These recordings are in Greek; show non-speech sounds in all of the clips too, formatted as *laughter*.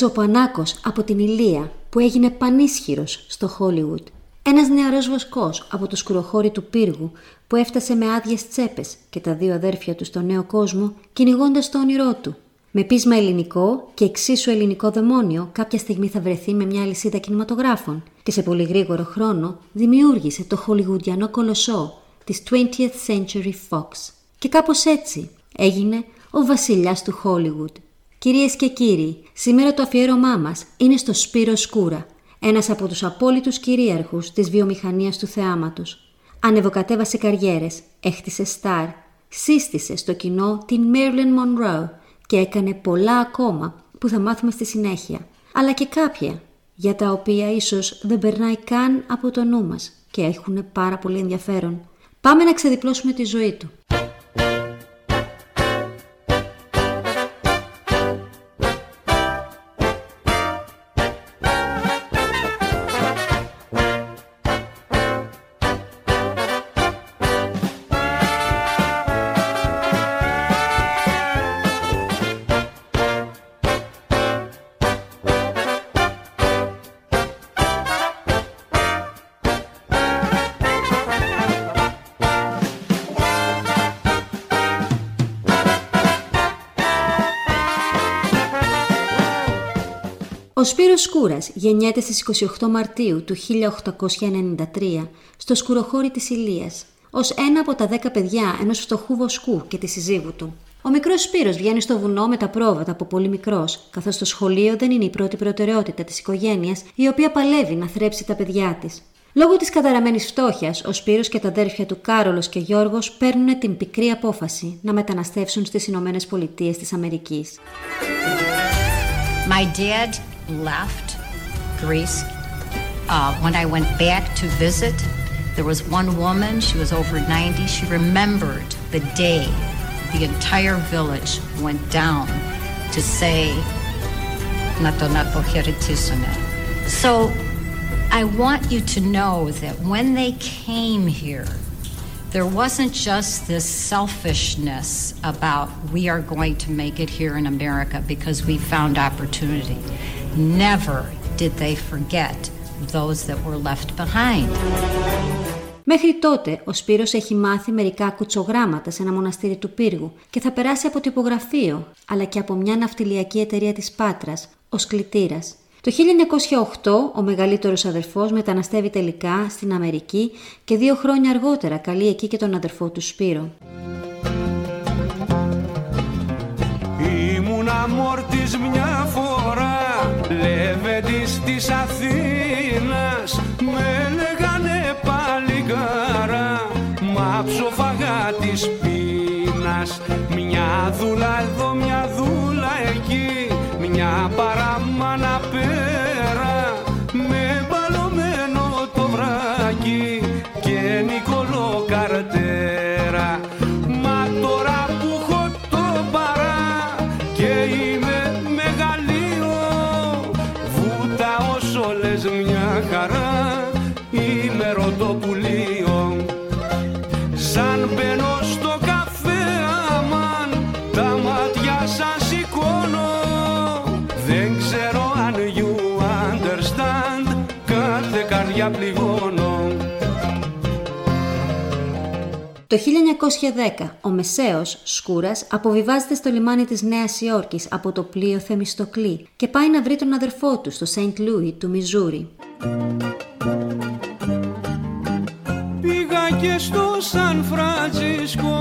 Τσοπανάκος από την Ηλία που έγινε πανίσχυρος στο Χόλιγουτ. Ένας νεαρός βοσκός από το σκουροχώρι του πύργου που έφτασε με άδειες τσέπες και τα δύο αδέρφια του στο νέο κόσμο κυνηγώντας το όνειρό του. Με πείσμα ελληνικό και εξίσου ελληνικό δαιμόνιο κάποια στιγμή θα βρεθεί με μια λυσίδα κινηματογράφων και σε πολύ γρήγορο χρόνο δημιούργησε το χολιγουντιανό κολοσσό της 20th Century Fox. Και κάπως έτσι έγινε ο βασιλιάς του Hollywood. Κυρίες και κύριοι, σήμερα το αφιέρωμά μας είναι στο Σπύρο Σκούρα, ένας από τους απόλυτους κυρίαρχους της βιομηχανίας του θεάματος. Ανεβοκατέβασε καριέρες, έχτισε στάρ, σύστησε στο κοινό την Marilyn Monroe και έκανε πολλά ακόμα που θα μάθουμε στη συνέχεια. Αλλά και κάποια για τα οποία ίσως δεν περνάει καν από το νου μας και έχουν πάρα πολύ ενδιαφέρον. Πάμε να ξεδιπλώσουμε τη ζωή του. Ο Σπύρος Σκούρας γεννιέται στις 28 Μαρτίου του 1893 στο σκουροχώρι της Ηλίας, ως ένα από τα δέκα παιδιά ενός φτωχού βοσκού και της συζύγου του. Ο μικρός Σπύρος βγαίνει στο βουνό με τα πρόβατα από πολύ μικρός, καθώς το σχολείο δεν είναι η πρώτη προτεραιότητα της οικογένειας, η οποία παλεύει να θρέψει τα παιδιά της. Λόγω της καταραμένης φτώχειας, ο Σπύρος και τα αδέρφια του Κάρολος και Γιώργος παίρνουν την πικρή απόφαση να μεταναστεύσουν στις Ηνωμένες Πολιτείες της Αμερικής. My dad left Greece, uh, when I went back to visit, there was one woman, she was over 90, she remembered the day the entire village went down to say, Nato So I want you to know that when they came here, there wasn't just this selfishness about we are going to make it here in America because we found opportunity. Never did they forget those that were left behind. Μέχρι τότε, ο Σπύρος έχει μάθει μερικά κουτσογράμματα σε ένα μοναστήρι του Πύργου και θα περάσει από τυπογραφείο, αλλά και από μια ναυτιλιακή εταιρεία της Πάτρας, ως κλητήρας. Το 1908 ο μεγαλύτερος αδερφός μεταναστεύει τελικά στην Αμερική και δύο χρόνια αργότερα καλεί εκεί και τον αδερφό του Σπύρο. Ήμουν αμόρτης μια φορά Λεβέντης της Αθήνας Με λέγανε παλικάρα Μα ψοφαγά της πείνας Μια δούλα εδώ, μια δούλα εκεί. Μια παραμάνα πέρα Με μπαλωμένο το βράκι Και Νικολό καρτέρα Το 1910 ο Μεσαίος Σκούρας αποβιβάζεται στο λιμάνι της Νέας Υόρκης από το πλοίο Θεμιστοκλή και πάει να βρει τον αδερφό του στο Σεντ Λούις του Μιζούρι. Πήγα και στο Σαν Φραντζίσκο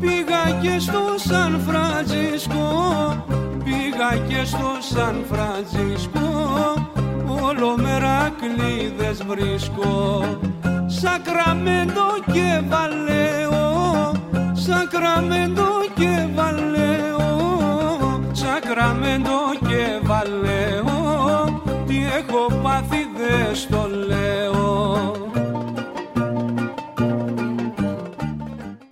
Πήγα και στο Σαν Φραντζίσκο Πήγα και στο Σαν Φραντζίσκο Όλο μερακλήδες βρίσκω Σακραμέντο και Βαλέο Σακραμέντο και Βαλέο Σακραμέντο και Βαλέο Τι έχω πάθει δεν το λέω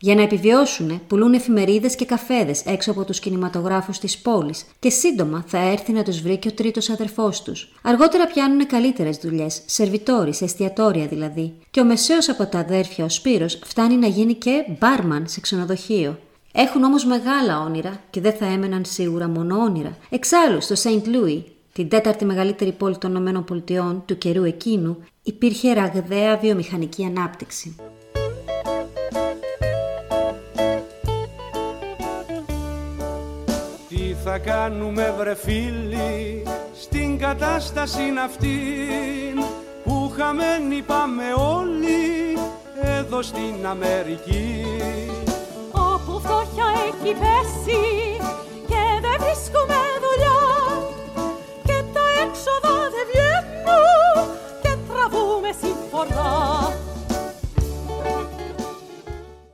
Για να επιβιώσουν, πουλούν εφημερίδες και καφέδες έξω από τους κινηματογράφους της πόλης και σύντομα θα έρθει να τους βρει και ο τρίτος αδερφός τους. Αργότερα πιάνουν καλύτερες δουλειές, σερβιτόροι, σε εστιατόρια δηλαδή. Και ο μεσαίος από τα αδέρφια, ο Σπύρος, φτάνει να γίνει και μπάρμαν σε ξενοδοχείο. Έχουν όμως μεγάλα όνειρα και δεν θα έμεναν σίγουρα μόνο όνειρα. Εξάλλου, στο Σέιντ Λούι, την τέταρτη μεγαλύτερη πόλη των ΗΠΑ του καιρού εκείνου, υπήρχε ραγδαία βιομηχανική ανάπτυξη. Θα κάνουμε βρε φίλοι στην κατάσταση αυτή που χαμένοι πάμε όλοι εδώ στην Αμερική Όπου φτώχεια έχει πέσει και δεν βρίσκουμε δουλειά και τα έξοδα δεν βγαίνουν και τραβούμε συμφορά.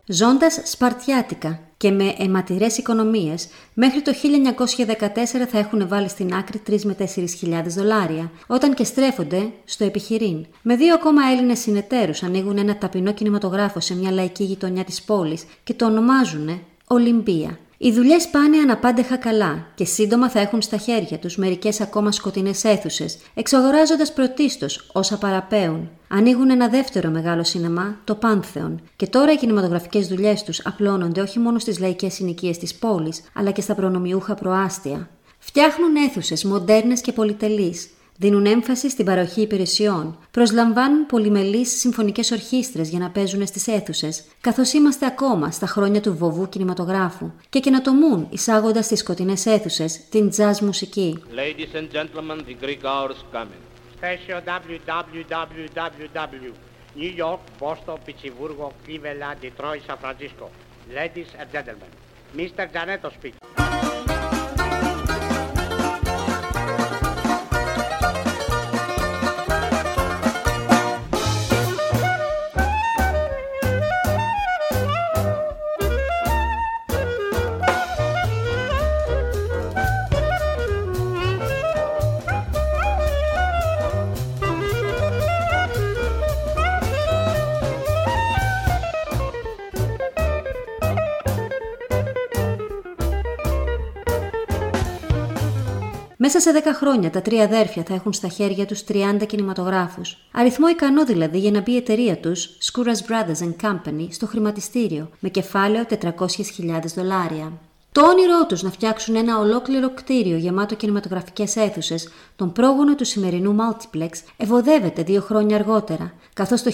Ζώντας σπαρτιάτικα και με αιματηρές οικονομίες, μέχρι το 1914 θα έχουν βάλει στην άκρη 3 με 4 χιλιάδες δολάρια, όταν και στρέφονται στο επιχειρήν. Με δύο ακόμα Έλληνες συνεταίρους ανοίγουν ένα ταπεινό κινηματογράφο σε μια λαϊκή γειτονιά της πόλης και το ονομάζουν Ολυμπία. Οι δουλειές πάνε αναπάντεχα καλά και σύντομα θα έχουν στα χέρια τους μερικές ακόμα σκοτεινές αίθουσες, εξαγοράζοντας πρωτίστως όσα παραπέουν. Ανοίγουν ένα δεύτερο μεγάλο σινεμά, το Πάνθεον, και τώρα οι κινηματογραφικές δουλειές τους απλώνονται όχι μόνο στις λαϊκές συνοικίες της πόλης, αλλά και στα προνομιούχα προάστια. Φτιάχνουν αίθουσες μοντέρνες και πολυτελείς, Δίνουν έμφαση στην παροχή υπηρεσιών. Προσλαμβάνουν πολυμελείς συμφωνικές ορχήστρες για να παίζουν στις αίθουσες, καθώς είμαστε ακόμα στα χρόνια του βοβού κινηματογράφου και καινοτομούν εισάγοντας στις σκοτεινές αίθουσες την jazz μουσική. Ladies and gentlemen, the Greek hour is coming. Station www. New York, Boston, Pittsburgh, Cleveland, Detroit, San Francisco. Ladies and gentlemen, Mr. Janetto speaking. Μέσα σε 10 χρόνια τα τρία αδέρφια θα έχουν στα χέρια τους 30 κινηματογράφους. Αριθμό ικανό δηλαδή για να μπει η εταιρεία τους, Skouras Brothers and Company, στο χρηματιστήριο, με κεφάλαιο 400.000 δολάρια. Το όνειρό τους να φτιάξουν ένα ολόκληρο κτίριο γεμάτο κινηματογραφικές αίθουσες, τον πρόγονο του σημερινού Multiplex, ευωδεύεται δύο χρόνια αργότερα, καθώς το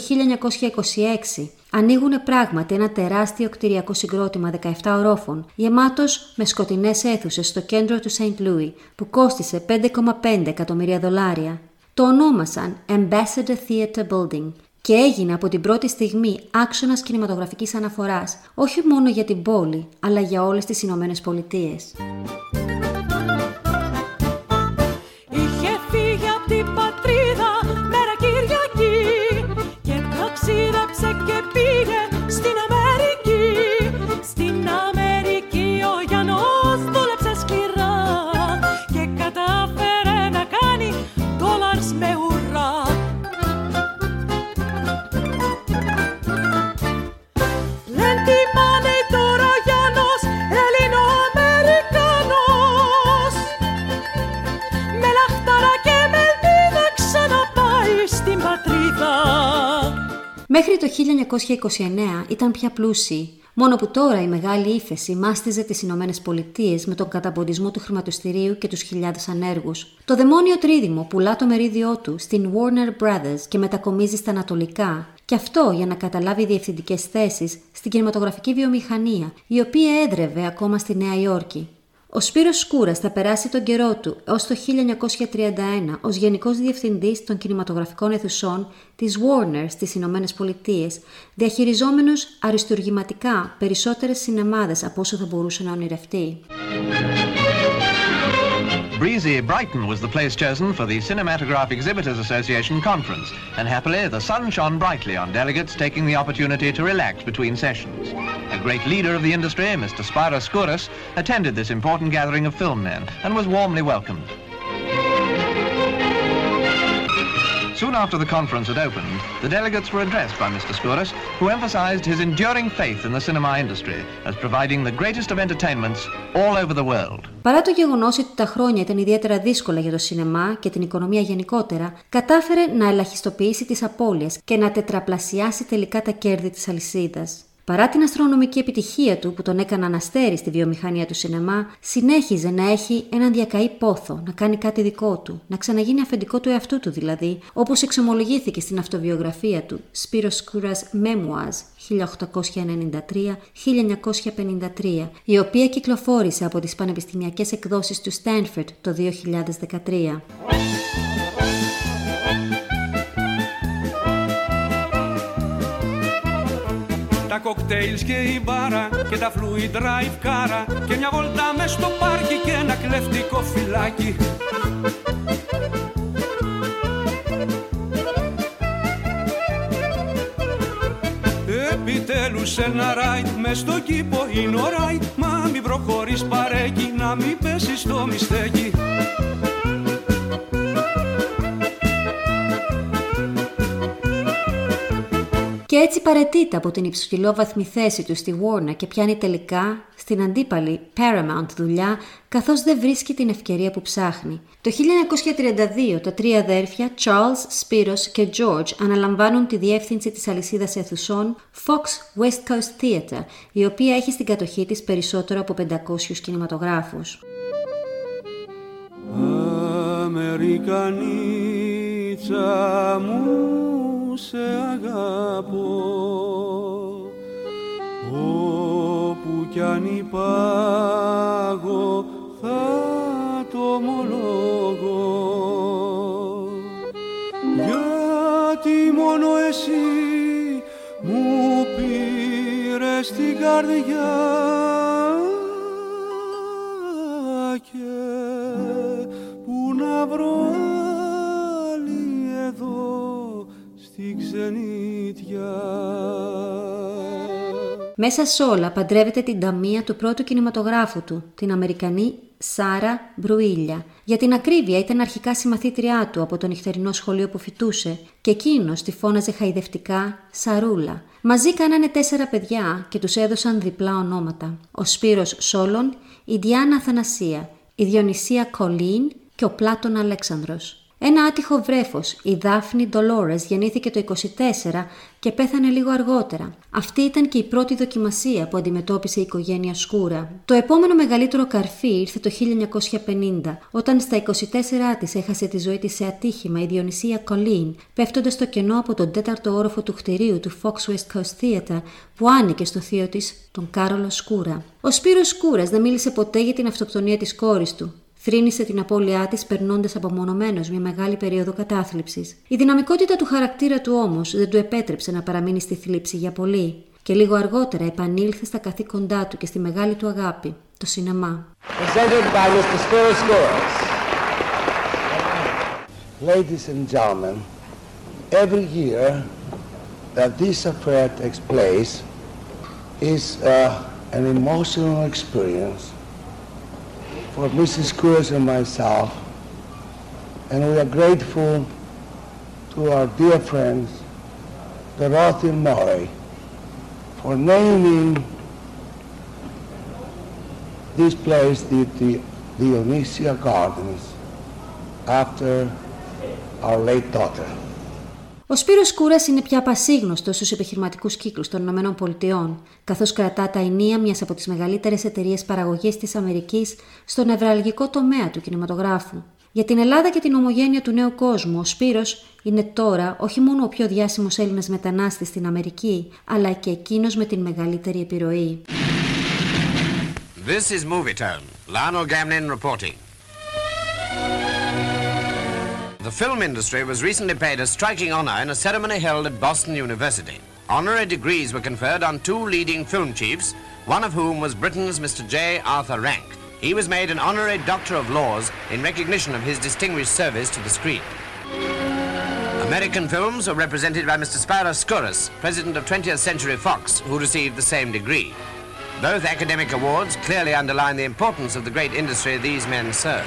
1926 ανοίγουν πράγματι ένα τεράστιο κτηριακό συγκρότημα 17 ορόφων, γεμάτος με σκοτεινές αίθουσες στο κέντρο του St. Louis, που κόστισε 5,5 εκατομμύρια δολάρια. Το ονόμασαν Ambassador Theatre Building και έγινε από την πρώτη στιγμή άξονας κινηματογραφικής αναφοράς, όχι μόνο για την πόλη, αλλά για όλες τις Ηνωμένες Πολιτείες. 1929 ήταν πια πλούσιοι, μόνο που τώρα η μεγάλη ύφεση μάστιζε τις Ηνωμένες Πολιτείες με τον καταποντισμό του χρηματοστηρίου και τους χιλιάδες ανέργους. Το δαιμόνιο τρίδημο πουλά το μερίδιό του στην Warner Brothers και μετακομίζει στα Ανατολικά Και αυτό για να καταλάβει διευθυντικές θέσεις στην κινηματογραφική βιομηχανία, η οποία έδρευε ακόμα στη Νέα Υόρκη. Ο Σπύρος Σκούρας θα περάσει τον καιρό του έως το 1931 ως Γενικός Διευθυντής των Κινηματογραφικών Αιθουσών της Warner στις Ηνωμένες Πολιτείες, διαχειριζόμενος αριστουργηματικά περισσότερες σινεμάδες από όσο θα μπορούσε να ονειρευτεί. Breezy Brighton was the place chosen for the Cinematograph Exhibitors Association conference, and happily the sun shone brightly on delegates taking the opportunity to relax between sessions. A great leader of the industry, Mr. Spiros Skouras, attended this important gathering of film men and was warmly welcomed. Soon after the conference had opened, the delegates were addressed by Mr. Skouras, who emphasized his enduring faith in the cinema industry as providing the greatest of entertainments all over the world. Παρά το γεγονό ότι τα χρόνια ήταν ιδιαίτερα δύσκολα για το σινεμά και την οικονομία γενικότερα, κατάφερε να ελαχιστοποιήσει τι απώλειε και να τετραπλασιάσει τελικά τα κέρδη τη αλυσίδα. Παρά την αστρονομική επιτυχία του που τον έκανε αναστέρι στη βιομηχανία του σινεμά, συνέχιζε να έχει έναν διακαή πόθο, να κάνει κάτι δικό του, να ξαναγίνει αφεντικό του εαυτού του δηλαδή, όπως εξομολογήθηκε στην αυτοβιογραφία του Spiros Skouras Memoirs 1893-1953, η οποία κυκλοφόρησε από τις πανεπιστημιακές εκδόσεις του Stanford το 2013. Τα κοκτέιλς και η μπάρα και τα fluid drive κάρα και μια βόλτα μες στο πάρκι και ένα κλεφτικό φυλάκι. Επιτέλους ένα ράιτ μες στο κήπο είναι ο ράιτ Μα μην προχωρείς παρέκει να μην πέσεις στο μιστέκι Και έτσι παρετείται από την υψηλόβαθμη θέση του στη Warner και πιάνει τελικά στην αντίπαλη Paramount δουλειά καθώς δεν βρίσκει την ευκαιρία που ψάχνει. Το 1932 τα τρία αδέρφια Charles, Spiros και George αναλαμβάνουν τη διεύθυνση της αλυσίδας αιθουσών Fox West Coast Theatre, η οποία έχει στην κατοχή της περισσότερο από 500 κινηματογράφους. Αμερικανίτσα μου σε αγαπώ. Όπου κι αν υπάγω θα το ομολόγω γιατί μόνο εσύ μου πήρες την καρδιά στη ξενιτιά. Μέσα σε όλα παντρεύεται την ταμεία του πρώτου κινηματογράφου του, την Αμερικανή Σάρα Μπρουίλια. Για την ακρίβεια ήταν αρχικά συμμαθήτριά του από το νυχτερινό σχολείο που φοιτούσε και εκείνος τη φώναζε χαϊδευτικά Σαρούλα. Μαζί κάνανε τέσσερα παιδιά και τους έδωσαν διπλά ονόματα. Ο Σπύρος Σόλων, η Διάννα Θανασία, η Διονυσία Κολίν και ο Πλάτων Αλέξανδρος. Ένα άτυχο βρέφος, η Δάφνη Ντολόρες, γεννήθηκε το 24 και πέθανε λίγο αργότερα. Αυτή ήταν και η πρώτη δοκιμασία που αντιμετώπισε η οικογένεια Σκούρα. Το επόμενο μεγαλύτερο καρφί ήρθε το 1950, όταν στα 24 της έχασε τη ζωή της σε ατύχημα η Διονυσία Κολίν, πέφτοντας στο κενό από τον τέταρτο όροφο του κτηρίου του Fox West Coast Theatre, που άνοικε στο θείο της, τον Κάρολο Σκούρα. Ο Σπύρος Σκούρας δεν μίλησε ποτέ για την αυτοκτονία της κόρης του. Θρύνησε την απώλειά της περνώντας απομονωμένος μια μεγάλη περίοδο κατάθλιψης. Η δυναμικότητα του χαρακτήρα του όμως δεν του επέτρεψε να παραμείνει στη θλίψη για πολύ. Και λίγο αργότερα επανήλθε στα καθήκοντά του και στη μεγάλη του αγάπη, το σινεμά. Presented by Mr. Spiros Skouras. Ladies and gentlemen, every year that this affair takes place is uh, an emotional experience for Mrs. Kouras and myself, and we are grateful to our dear friends, Dorothy Murray, for naming this place the, the Dionysia Gardens after our late daughter. Ο Σπύρος Κούρας είναι πια πασίγνωστος στους επιχειρηματικούς κύκλους των Ηνωμένων Πολιτειών, καθώς κρατά τα ενία μιας από τις μεγαλύτερες εταιρείες παραγωγής της Αμερικής στο νευραλγικό τομέα του κινηματογράφου. Για την Ελλάδα και την ομογένεια του νέου κόσμου, ο Σπύρος είναι τώρα όχι μόνο ο πιο διάσημος Έλληνας μετανάστης στην Αμερική, αλλά και εκείνος με την μεγαλύτερη επιρροή. This is Movie Tone. Lionel Gamlin reporting. The film industry was recently paid a striking honor in a ceremony held at Boston University. Honorary degrees were conferred on two leading film chiefs, one of whom was Britain's Mr. J. Arthur Rank. He was made an honorary Doctor of Laws in recognition of his distinguished service to the screen. American films were represented by Mr. Spyro Skouras, president of 20th Century Fox, who received the same degree. Both academic awards clearly underline the importance of the great industry these men serve.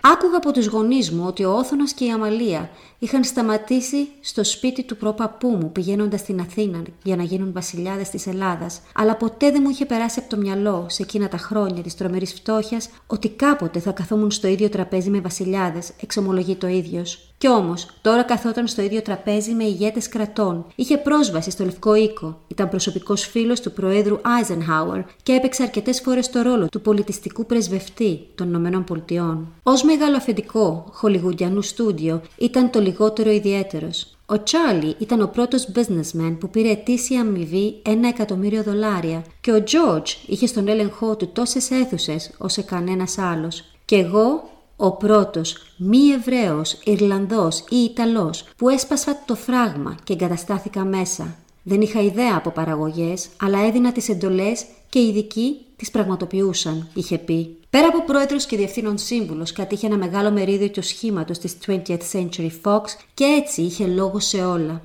Άκουγα από τους γονείς μου ότι ο Όθωνας και η Αμαλία είχαν σταματήσει στο σπίτι του προπαππού μου πηγαίνοντας στην Αθήνα για να γίνουν βασιλιάδες της Ελλάδας, αλλά ποτέ δεν μου είχε περάσει από το μυαλό σε εκείνα τα χρόνια της τρομερής φτώχειας ότι κάποτε θα καθόμουν στο ίδιο τραπέζι με βασιλιάδες, εξομολογεί το ίδιος. Κι όμως, τώρα καθόταν στο ίδιο τραπέζι με ηγέτες κρατών. Είχε πρόσβαση στο Λευκό Οίκο. Ήταν προσωπικός φίλος του Προέδρου Άιζενχάουερ και έπαιξε αρκετές φορές το ρόλο του πολιτιστικού πρεσβευτή των Ηνωμένων Πολιτειών. Ω μεγάλο αφεντικό χολιγουντιανού στούντιο ήταν το λιγότερο ιδιαίτερος. Ο Τσάρλι ήταν ο πρώτος businessman που πήρε ετήσια αμοιβή ένα εκατομμύριο δολάρια και ο George είχε στον έλεγχό του τόσες αίθουσες όσο κανένας άλλος. Και εγώ ο πρώτος μη Εβραίος, Ιρλανδός ή Ιταλός που έσπασα το φράγμα και εγκαταστάθηκα μέσα. Δεν είχα ιδέα από παραγωγές, αλλά έδινα τις εντολές και οι ειδικοί τις πραγματοποιούσαν, είχε πει. Πέρα από πρόεδρος και διευθύνων σύμβουλος, κατήχε ένα μεγάλο μερίδιο του σχήματος της 20th Century Fox και έτσι είχε λόγο σε όλα.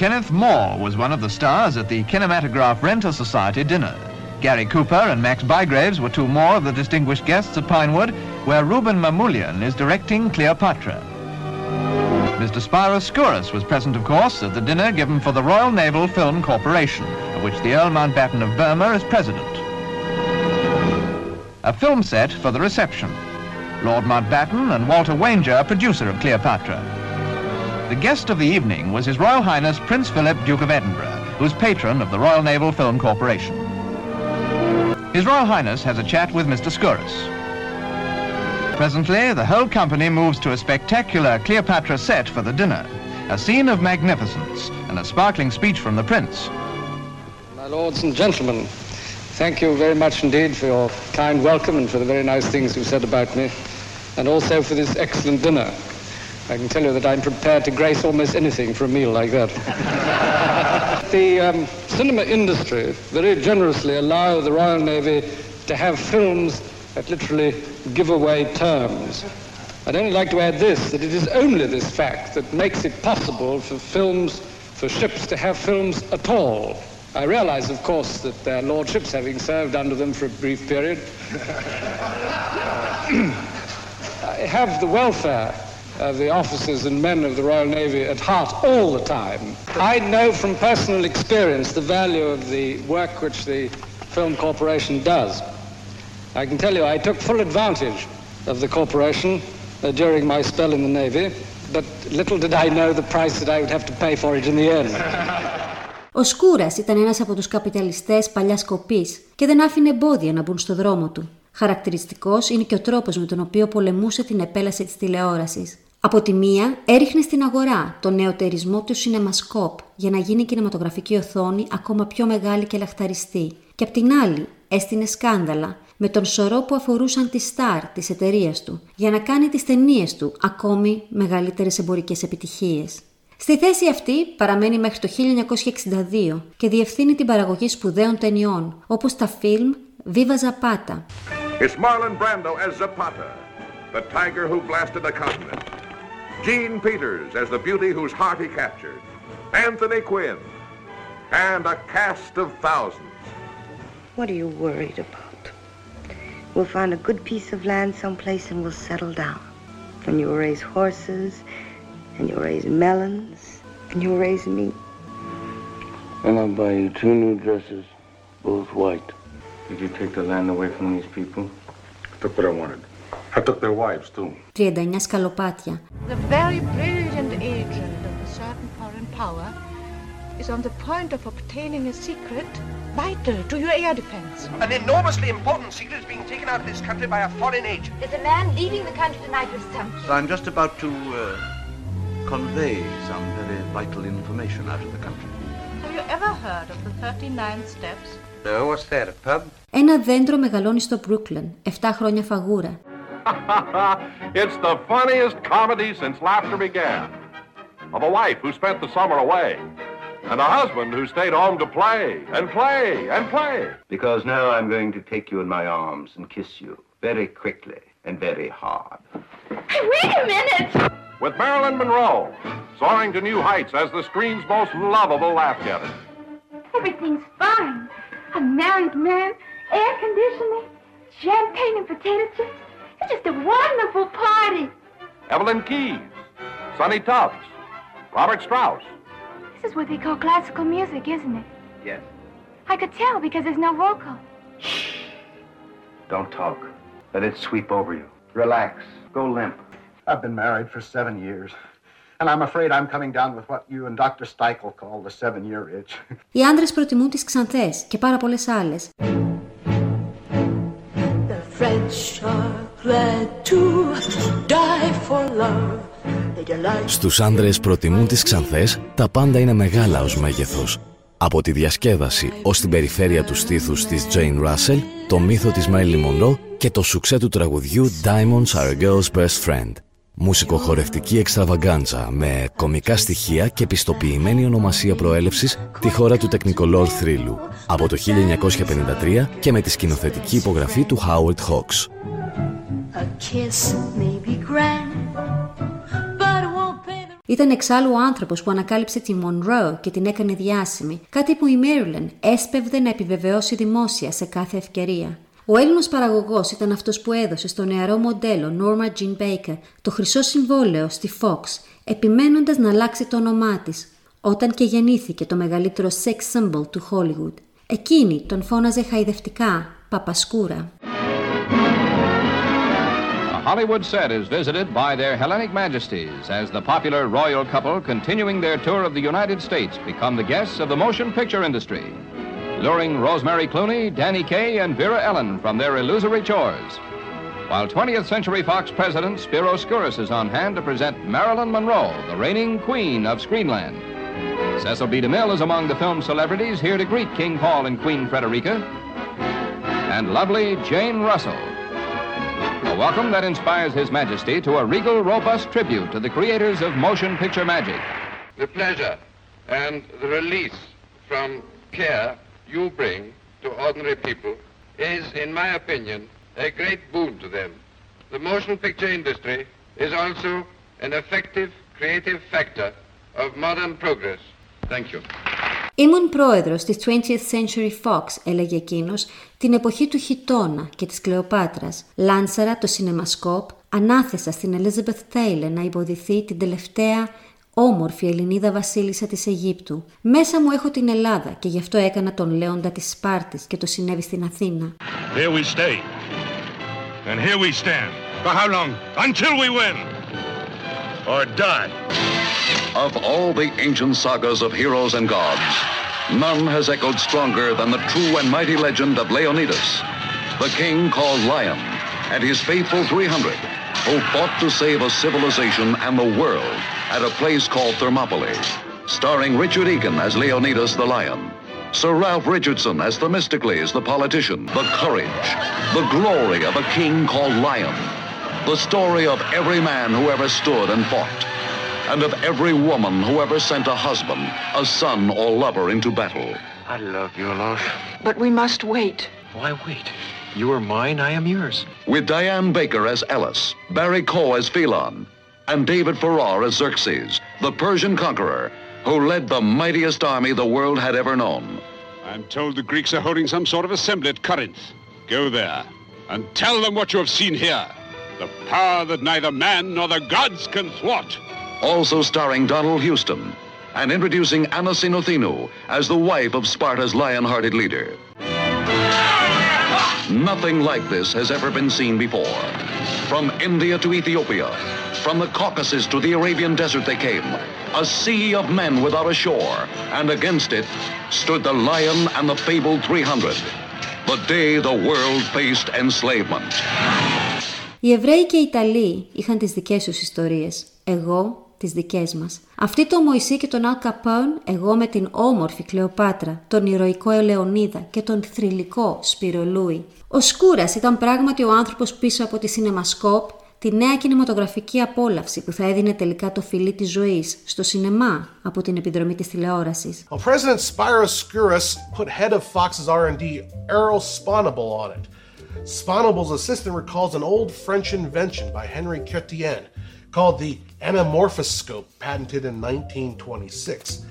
Kenneth Moore was one of the stars at the Kinematograph Rental Society dinner. Gary Cooper and Max Bygraves were two more of the distinguished guests at Pinewood, where Ruben Mamoulian is directing Cleopatra. Mr. Spyro Skouras was present, of course, at the dinner given for the Royal Naval Film Corporation, of which the Earl Mountbatten of Burma is president. A film set for the reception. Lord Mountbatten and Walter Wanger, producer of Cleopatra. The guest of the evening was His Royal Highness Prince Philip, Duke of Edinburgh, who's patron of the Royal Naval Film Corporation. His Royal Highness has a chat with Mr. Skouras. Presently, the whole company moves to a spectacular Cleopatra set for the dinner, a scene of magnificence and a sparkling speech from the prince. My lords and gentlemen, thank you very much indeed for your kind welcome and for the very nice things you've said about me, and also for this excellent dinner. I can tell you that I'm prepared to grace almost anything for a meal like that. *laughs* the um, cinema industry very generously allow the Royal Navy to have films at literally giveaway terms. I'd only like to add this, that it is only this fact that makes it possible for films, for ships to have films at all. I realize, of course, that their lordships, having served under them for a brief period, *coughs* have the welfare of the officers and men of the Royal Navy at heart all the time. I know from personal experience the value of the work which the Film Corporation does. I can tell you I took full advantage of the corporation uh, during my spell in the Navy, but little did I know the price that I would have to pay for it in the end. Ο Σκούρας ήταν ένας από τους καπιταλιστές παλιάς κοπής και δεν άφηνε εμπόδια να μπουν στο δρόμο του. Χαρακτηριστικός είναι και ο τρόπος με τον οποίο πολεμούσε την επέλαση της τηλεόρασης. Από τη μία, έριχνε στην αγορά τον νεοτερισμό του σινεμασκόπ για να γίνει η κινηματογραφική οθόνη ακόμα πιο μεγάλη και λαχταριστή. Και από την άλλη, έστεινε σκάνδαλα με τον σωρό που αφορούσαν τη στάρ της εταιρείας του για να κάνει τις ταινίες του ακόμη μεγαλύτερες εμπορικές επιτυχίες. Στη θέση αυτή παραμένει μέχρι το 1962 και διευθύνει την παραγωγή σπουδαίων ταινιών, όπως τα φιλμ Viva Zapata. It's Marlon Brando as Zapata, the tiger who blasted the continent. Gene Peters as the beauty whose heart he captured. Anthony Quinn. And a cast of thousands. What are you worried about? We'll find a good piece of land someplace and we'll settle down. And you'll raise horses, and you'll raise melons, and you'll raise meat. And I'll buy you two new dresses, both white. Did you take the land away from these people? I took what I wanted. I took their wives, too. 39 σκαλοπάτια. The very brilliant agent of a certain foreign power is on the point of obtaining a secret vital to your air defense. An enormously important secret is being taken out of this country by a foreign agent. There's a man leaving the country tonight with some. I'm just about to uh, convey some very vital information out of the country. Have you ever heard of the 39 steps? No, what's that, a pub? Ένα δέντρο μεγαλώνει στο Brooklyn, 7 χρόνια φαγούρα. *laughs* it's the funniest comedy since laughter began. Of a wife who spent the summer away, and a husband who stayed home to play and play and play. Because now I'm going to take you in my arms and kiss you very quickly and very hard. Hey, wait a minute! With Marilyn Monroe, soaring to new heights as the screen's most lovable laugh getter. Everything's fine. A married man, air conditioning, champagne and potato chips. It's just a wonderful party. Evelyn Keyes, Sonny Tubbs, Robert Strauss. This is what they call classical music, isn't it? Yes. I could tell because there's no vocal. Don't talk. Let it sweep over you. Relax. Go limp. I've been married for seven years. And I'm afraid I'm coming down with what you and Dr. Steichel call the seven-year itch. *laughs* Οι άντρες προτιμούν τις ξανθές και πάρα πολλές άλλες. The French are glad to die for love. They delight Στους άντρες προτιμούν τις ξανθές, τα πάντα είναι μεγάλα ως μέγεθος. Από τη διασκέδαση ως την περιφέρεια του στήθους της Jane Russell, το μύθο της Marilyn Monroe και το σουξέ του τραγουδιού Diamonds are a girl's best friend. Μουσικοχορευτική εξτραβαγκάντζα με κομικά στοιχεία και πιστοποιημένη ονομασία προέλευσης τη χώρα του τεκνικολόρ θρύλου από το 1953 και με τη σκηνοθετική υπογραφή του Howard Hawks. a kiss may be grand, Ήταν εξάλλου ο άνθρωπος που ανακάλυψε τη Monroe και την έκανε διάσημη, κάτι που η Marilyn έσπευδε να επιβεβαιώσει δημόσια σε κάθε ευκαιρία. Ο Έλληνος παραγωγός ήταν αυτός που έδωσε στο νεαρό μοντέλο Norma Jean Baker το χρυσό συμβόλαιο στη Fox, επιμένοντας να αλλάξει το όνομά της, όταν και γεννήθηκε το μεγαλύτερο sex symbol του Hollywood. Εκείνη τον φώναζε χαϊδευτικά «Παπασκούρα». Hollywood set is visited by their Hellenic Majesties as the popular royal couple continuing their tour of the United States become the guests of the motion picture industry, luring Rosemary Clooney, Danny Kaye, and Vera Ellen from their illusory chores. While 20th Century Fox President Spiro Skouras is on hand to present Marilyn Monroe, the reigning queen of Screenland. Cecil B. DeMille is among the film celebrities here to greet King Paul and Queen Frederica, and lovely Jane Russell. A welcome that inspires His Majesty to a regal, robust tribute to the creators of motion picture magic. The pleasure and the release from care you bring to ordinary people is, in my opinion, a great boon to them. The motion picture industry is also an effective creative factor of modern progress. Thank you. Ήμουν πρόεδρος της 20th Century Fox, έλεγε εκείνος, την εποχή του Χιτώνα και της Κλεοπάτρας. Λάνσαρα το σινεμασκόπ, ανάθεσα στην Elizabeth Taylor να υποδηθεί την τελευταία όμορφη Ελληνίδα βασίλισσα της Αιγύπτου. Μέσα μου έχω την Ελλάδα και γι' αυτό έκανα τον Λέοντα της Σπάρτης και το συνέβη στην Αθήνα. Here we stay. And here we stand. For how long? Until we win. Or die. Of all the ancient sagas of heroes and gods, none has echoed stronger than the true and mighty legend of Leonidas, the king called Lion, and his faithful 300, who fought to save a civilization and the world at a place called Thermopylae, starring Richard Egan as Leonidas the Lion, Sir Ralph Richardson as Themistocles the politician, the courage, the glory of a king called Lion, the story of every man who ever stood and fought, and of every woman who ever sent a husband, a son, or lover into battle. I love you, Alof. But we must wait. Why wait? You are mine, I am yours. With Diane Baker as Ellis, Barry Coe as Phelon, and David Farrar as Xerxes, the Persian conqueror, who led the mightiest army the world had ever known. I'm told the Greeks are holding some sort of assembly at Corinth. Go there and tell them what you have seen here. The power that neither man nor the gods can thwart Also starring Donald Houston, and introducing Anna Sinothinu as the wife of Sparta's lion-hearted leader. Nothing like this has ever been seen before. From India to Ethiopia, from the Caucasus to the Arabian desert they came, a sea of men without a shore, and against it stood the lion and the fabled 300. The day the world faced enslavement. Οι Εβραίοι και οι Ιταλοί είχαν τις δικές τους ιστορίες. Εγώ τις δικές μας. Αυτή το Μωυσή και τον Αλ Καπόν, εγώ με την όμορφη Κλεοπάτρα, τον ηρωικό Ελεονίδα και τον θρηλυκό Σπύρο Λούι. Ο Σκούρας ήταν πράγματι ο άνθρωπος πίσω από τη Σινεμασκόπ, τη νέα κινηματογραφική απόλαυση που θα έδινε τελικά το φιλί της ζωής στο σινεμά από την επιδρομή της τηλεόρασης. Well, President Spiros Skouras put head of Fox's R&D Errol Sponable on it. Sponable's assistant recalls an old French invention by Henry Chrétien called the anamorphoscope, patented in 1926.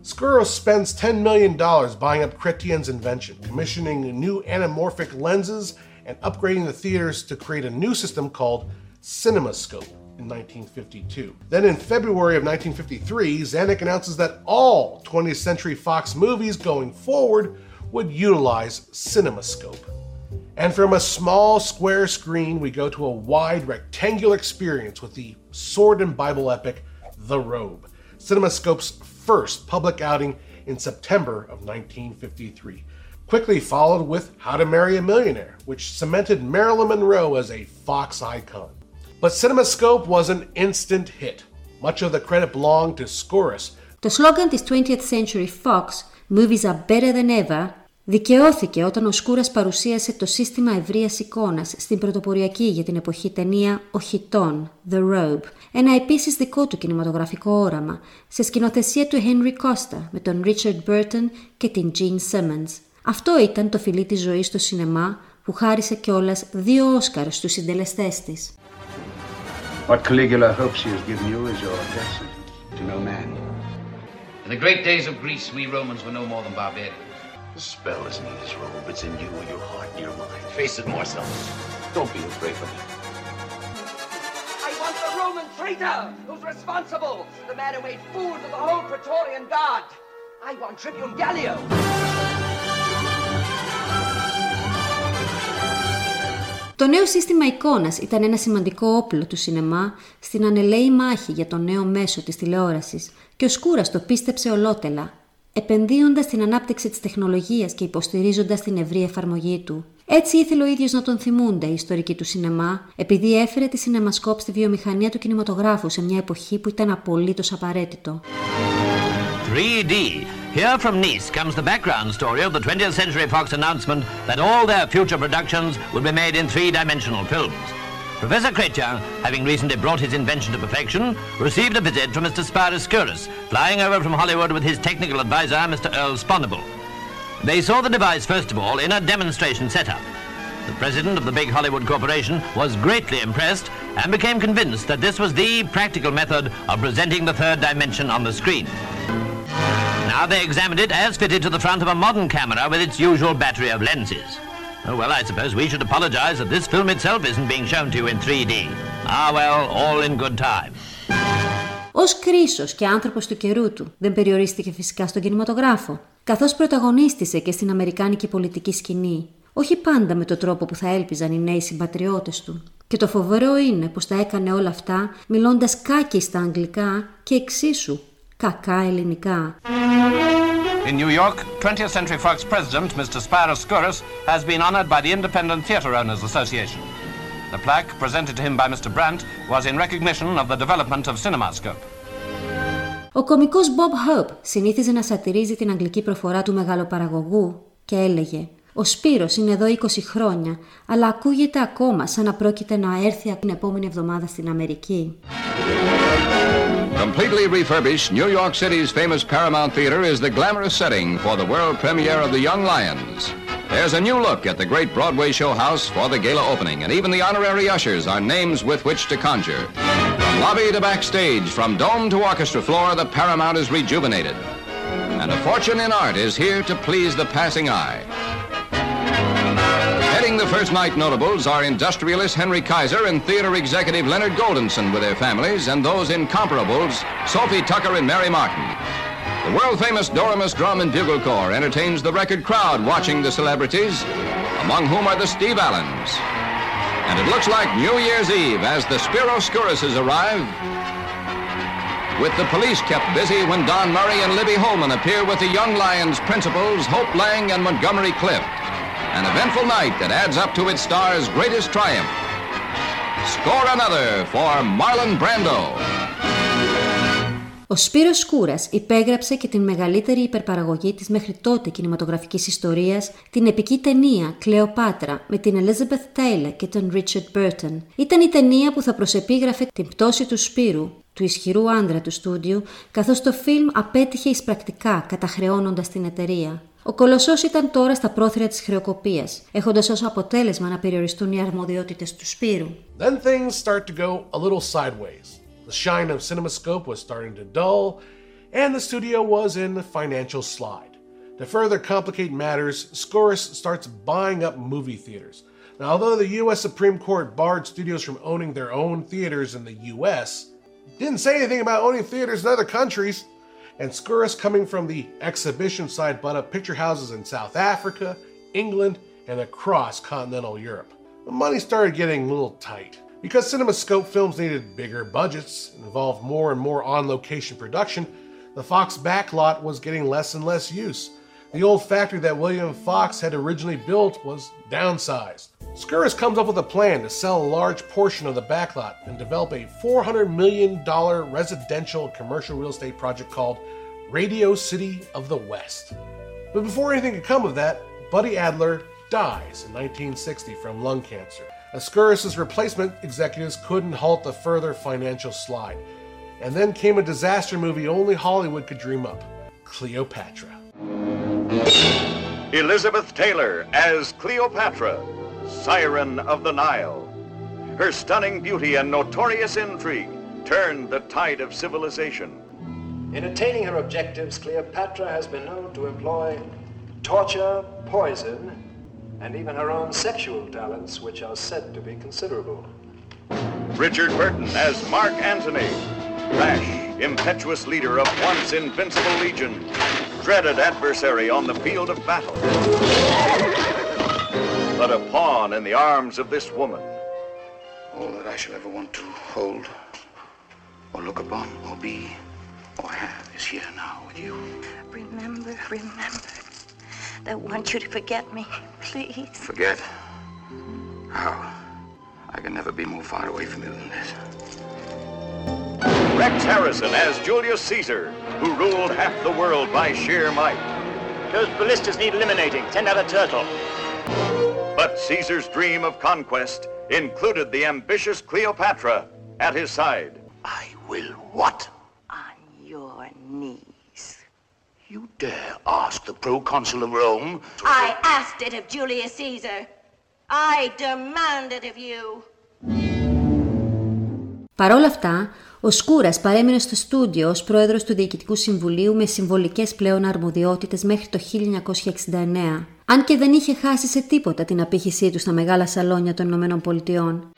Skouros spends $10 million buying up Chrétien's invention, commissioning new anamorphic lenses and upgrading the theaters to create a new system called CinemaScope in 1952. Then in February of 1953, Zanuck announces that all 20th Century Fox movies going forward would utilize CinemaScope. And from a small square screen, we go to a wide rectangular experience with the sword and Bible epic, The Robe, CinemaScope's first public outing in September of 1953. Quickly followed with How to Marry a Millionaire, which cemented Marilyn Monroe as a Fox icon. But CinemaScope was an instant hit. Much of the credit belonged to Scorus. The slogan this 20th century Fox, movies are better than ever, δικαιώθηκε όταν ο Σκούρας παρουσίασε το σύστημα ευρείας εικόνας στην πρωτοποριακή για την εποχή ταινία «Οχητών» The Robe, ένα επίσης δικό του κινηματογραφικό όραμα, σε σκηνοθεσία του Henry Costa με τον Richard Burton και την Gene Simmons. Αυτό ήταν το φιλί της ζωής στο σινεμά που χάρισε κιόλας δύο Όσκαρ στους συντελεστές της. What Caligula hopes he has given you is your death sentence to no man. In the great days of Greece, we Romans were no more than barbarians. The spell isn't in his robe, it's in you, your heart, and your mind. Face it, Marcel. Don't be afraid of him. I want the Roman traitor who's responsible, the man who made fools of the whole Praetorian Guard. I want Tribune Gallio. Το νέο σύστημα εικόνας ήταν ένα σημαντικό όπλο του σινεμά στην ανελαίη μάχη για το νέο μέσο της τηλεόρασης και ο Σκούρας το πίστεψε ολότελα, επενδύοντας στην ανάπτυξη της τεχνολογίας και υποστηρίζοντας την ευρύ εφαρμογή του. Έτσι ήθελε ο ίδιος να τον θυμούνται οι ιστορικοί του σινεμά, επειδή έφερε τη σινεμασκόπ στη βιομηχανία του κινηματογράφου σε μια εποχή που ήταν απολύτως απαραίτητο. 3D. Here from Nice comes the background story of the 20th Century Fox announcement that all their future productions would be made in three-dimensional films. Professor Chrétien, having recently brought his invention to perfection, received a visit from Mr. Skouras, flying over from Hollywood with his technical advisor, Mr. Earl Sponable. They saw the device, first of all, in a demonstration setup. The president of the big Hollywood corporation was greatly impressed and became convinced that this was the practical method of presenting the third dimension on the screen. Now they examined it as fitted to the front of a modern camera with its usual battery of lenses. Oh, well, I suppose we should apologize that this film itself isn't being shown to you in 3D. Ah, well, all in good time. Ω κρίσος και άνθρωπος του καιρού του, δεν περιορίστηκε φυσικά στον κινηματογράφο, καθώς πρωταγωνίστησε και στην Αμερικάνικη πολιτική σκηνή, όχι πάντα με τον τρόπο που θα έλπιζαν οι νέοι συμπατριώτες του. Και το φοβερό είναι πως τα έκανε όλα αυτά μιλώντας κάκι στα αγγλικά και εξίσου κακά ελληνικά. In New York, 20th Century Fox president Mr. Spyros Skouras has been honored by the Independent Theatre Owners Association. The plaque presented to him by Mr. Brandt was in recognition of the development of CinemaScope. Ο κομικός Bob Hope συνήθιζε να σατυρίζει την αγγλική προφορά του μεγαλοπαραγωγού και έλεγε «Ο Σπύρος είναι εδώ 20 χρόνια, αλλά ακούγεται ακόμα σαν να πρόκειται να έρθει την επόμενη εβδομάδα στην Αμερική». Completely refurbished, New York City's famous Paramount Theater is the glamorous setting for the world premiere of The Young Lions. There's a new look at the great Broadway show house for the gala opening, and even the honorary ushers are names with which to conjure. From lobby to backstage, from dome to orchestra floor, the Paramount is rejuvenated. And a fortune in art is here to please the passing eye. The first night notables are industrialist Henry Kaiser and theater executive Leonard Goldenson with their families, and those incomparables, Sophie Tucker and Mary Martin. The world-famous Doremus Drum and Bugle Corps entertains the record crowd watching the celebrities, among whom are the Steve Allens. And it looks like New Year's Eve as the Spiro Skourises arrive with the police kept busy when Don Murray and Libby Holman appear with the Young Lions principals Hope Lang and Montgomery Clift. An eventful night that adds up to its star's greatest triumph. Score another for Marlon Brando. Ο Σπύρος Σκούρας υπέγραψε και την μεγαλύτερη υπερπαραγωγή της μέχρι τότε κινηματογραφικής ιστορίας, την επική ταινία «Κλεοπάτρα» με την Elizabeth Taylor και τον Richard Burton. Ήταν η ταινία που θα προσεπίγραφε την πτώση του Σπύρου, του ισχυρού άντρα του στούντιου, καθώς το φιλμ απέτυχε εισπρακτικά καταχρεώνοντας την εταιρεία. Ο Κολοσσός ήταν τώρα στα πρόθυρα της χρεοκοπίας, έχοντας ως αποτέλεσμα να περιοριστούν οι αρμοδιότητες του Σπύρου. Then things start to go a little sideways. The shine of CinemaScope was starting to dull, and the studio was in a financial slide. To further complicate matters, Scoris starts buying up movie theaters. Now, although the U.S. Supreme Court barred studios from owning their own theaters in the U.S., didn't say anything about owning theaters in other countries. And Skouras, coming from the exhibition side, bought up picture houses in South Africa, England, and across continental Europe. The money started getting a little tight. Because CinemaScope films needed bigger budgets and involved more and more on location production, the Fox backlot was getting less and less use. The old factory that William Fox had originally built was downsized. Skouras comes up with a plan to sell a large portion of the backlot and develop a $400 million residential commercial real estate project called Radio City of the West. But before anything could come of that, Buddy Adler dies in 1960 from lung cancer. Ascuris' replacement executives couldn't halt the further financial slide. And then came a disaster movie only Hollywood could dream up Cleopatra. Elizabeth Taylor as Cleopatra, Siren of the Nile. Her stunning beauty and notorious intrigue turned the tide of civilization. In attaining her objectives, Cleopatra has been known to employ torture, poison, and even her own sexual talents, which are said to be considerable. Richard Burton as Mark Antony, rash, impetuous leader of once invincible legion, dreaded adversary on the field of battle. But a pawn in the arms of this woman. All that I shall ever want to hold, or look upon, or be, or have is here now with you. Remember, remember. I want you to forget me, please. Forget? How? I can never be more far away from you than this. Rex Harrison as Julius Caesar, who ruled half the world by sheer might. Those ballistas need eliminating. Send out a turtle. But Caesar's dream of conquest included the ambitious Cleopatra at his side. I will what? On your knees. You dare ask the proconsul of Rome? I asked it of Julius Caesar. I demand it of you. Παρ' όλα αυτά, ο Σκούρας παρέμεινε στο στούντιο ως πρόεδρος του Διοικητικού Συμβουλίου με συμβολικές πλέον αρμοδιότητες μέχρι το 1969, αν και δεν είχε χάσει σε τίποτα την απήχησή του στα μεγάλα σαλόνια των Ηνωμένων Πολιτειών.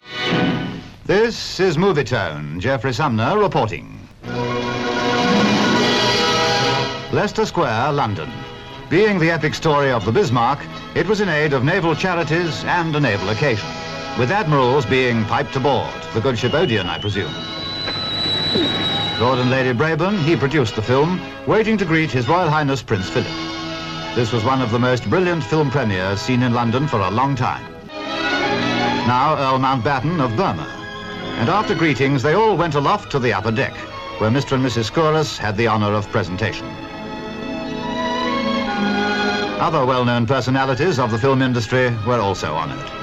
This is Movie Tone. Jeffrey Sumner reporting. Leicester Square, London. Being the epic story of the Bismarck, it was in aid of naval charities and a naval occasion, with admirals being piped aboard, the good ship Odeon, I presume. Lord and Lady Brabourne, he produced the film, waiting to greet His Royal Highness Prince Philip. This was one of the most brilliant film premieres seen in London for a long time. Now Earl Mountbatten of Burma. And after greetings, they all went aloft to the upper deck, where Mr. and Mrs. Scourus had the honor of presentation. Other well-known personalities of the film industry were also honored.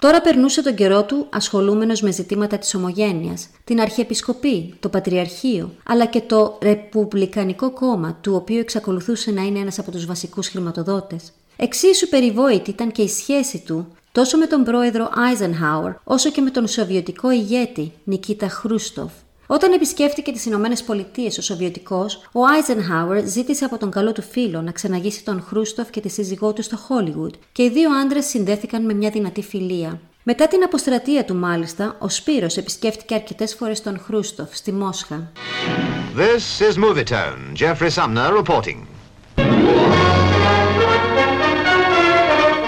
Τώρα περνούσε τον καιρό του ασχολούμενος με ζητήματα της ομογένειας, την αρχιεπισκοπή, το πατριαρχείο, αλλά και το Ρεπουμπλικανικό κόμμα, του οποίου εξακολουθούσε να είναι ένας από τους βασικούς χρηματοδότες. Εξίσου περιβόητη ήταν και η σχέση του τόσο με τον πρόεδρο Eisenhower, όσο και με τον σοβιετικό ηγέτη Νικίτα Χρούστοφ. Όταν επισκέφτηκε τις Ηνωμένες Πολιτείες ο Σοβιετικός, ο Άιζενχάουερ ζήτησε από τον καλό του φίλο να ξαναγήσει τον Χρούστοφ και τη σύζυγό του στο Χόλιγουτ και οι δύο άντρες συνδέθηκαν με μια δυνατή φιλία. Μετά την αποστρατεία του, μάλιστα, ο Σπύρος επισκέφτηκε αρκετές φορές τον Χρούστοφ στη Μόσχα. This is Movie Tone. Jeffrey Sumner reporting.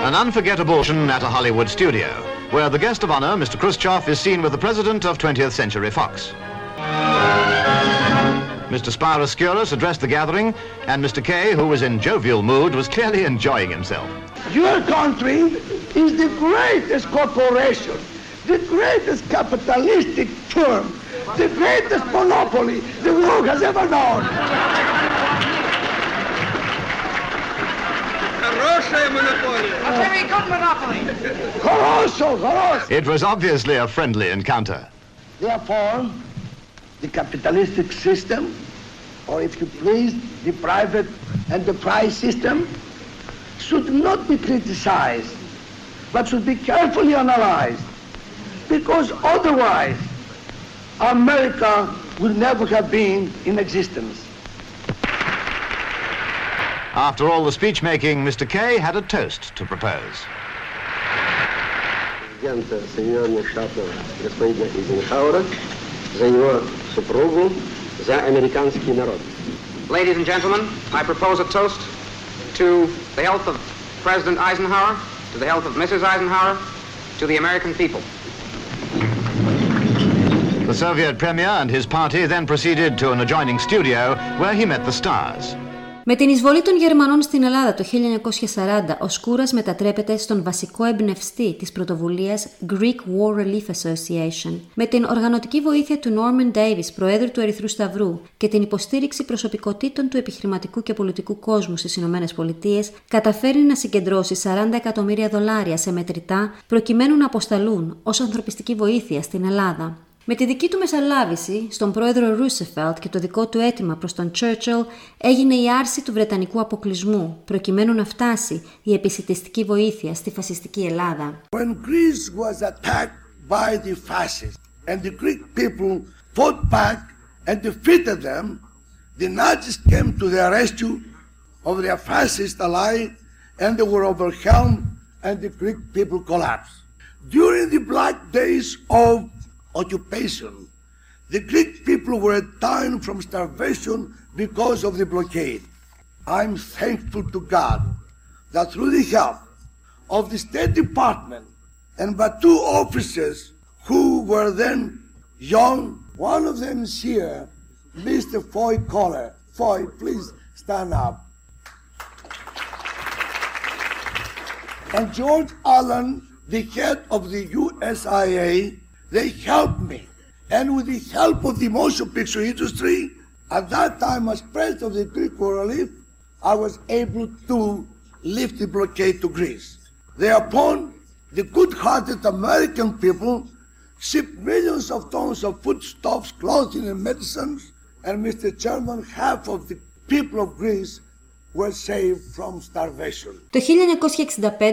An unforgettable at a Hollywood studio, where the guest of honor, Mr. Khrushchev, is seen with the president of 20th Century Fox. Mr. Spiroscurus addressed the gathering, and Mr. Kay, who was in jovial mood, was clearly enjoying himself. Your country is the greatest corporation, the greatest capitalistic firm, the greatest monopoly the world has ever known. A very good monopoly. Colossal, colossal. It was obviously a friendly encounter. Therefore, the capitalistic system, or if you please, the private enterprise system, should not be criticized, but should be carefully analyzed, because otherwise America will never have been in existence. After all the speech making, Mr. Kay had a toast to propose. президента Соединенных Штатов господина Эйзенхауэра, за его Ladies and gentlemen, I propose a toast to the health of President Eisenhower, to the health of Mrs. Eisenhower, to the American people. The Soviet premier and his party then proceeded to an adjoining studio where he met the stars. Με την εισβολή των Γερμανών στην Ελλάδα το 1940, ο Σκούρας μετατρέπεται στον βασικό εμπνευστή της πρωτοβουλίας Greek War Relief Association. Με την οργανωτική βοήθεια του Norman Davis, Προέδρου του Ερυθρού Σταυρού, και την υποστήριξη προσωπικότητων του επιχειρηματικού και πολιτικού κόσμου στις Ηνωμένες Πολιτείες, καταφέρει να συγκεντρώσει 40 εκατομμύρια δολάρια σε μετρητά προκειμένου να αποσταλούν ως ανθρωπιστική βοήθεια στην Ελλάδα. Με τη δική του μεσαλάβηση στον πρόεδρο Ρούσεφελτ και το δικό του αίτημα προς τον Churchill έγινε η άρση του Βρετανικού αποκλεισμού προκειμένου να φτάσει η επισητιστική βοήθεια στη φασιστική Ελλάδα. When Greece was attacked by the fascists and the Greek people fought back and defeated them, the Nazis came to their rescue of their fascist ally and they were overwhelmed and the Greek people collapsed. During the black days of occupation. The Greek people were dying from starvation because of the blockade. I'm thankful to God that through the help of the State Department and by two officers who were then young, one of them is here, Mr. Foy Collar. Foy, please stand up. And George Allen, the head of the USIA, they helped me. And with the help of the motion picture industry, at that time as president of the Greek War Relief, I was able to lift the blockade to Greece. Thereupon, the good-hearted American people shipped millions of tons of foodstuffs, clothing, and medicines, and Mr. Chairman, half of the people of Greece were saved from starvation. Το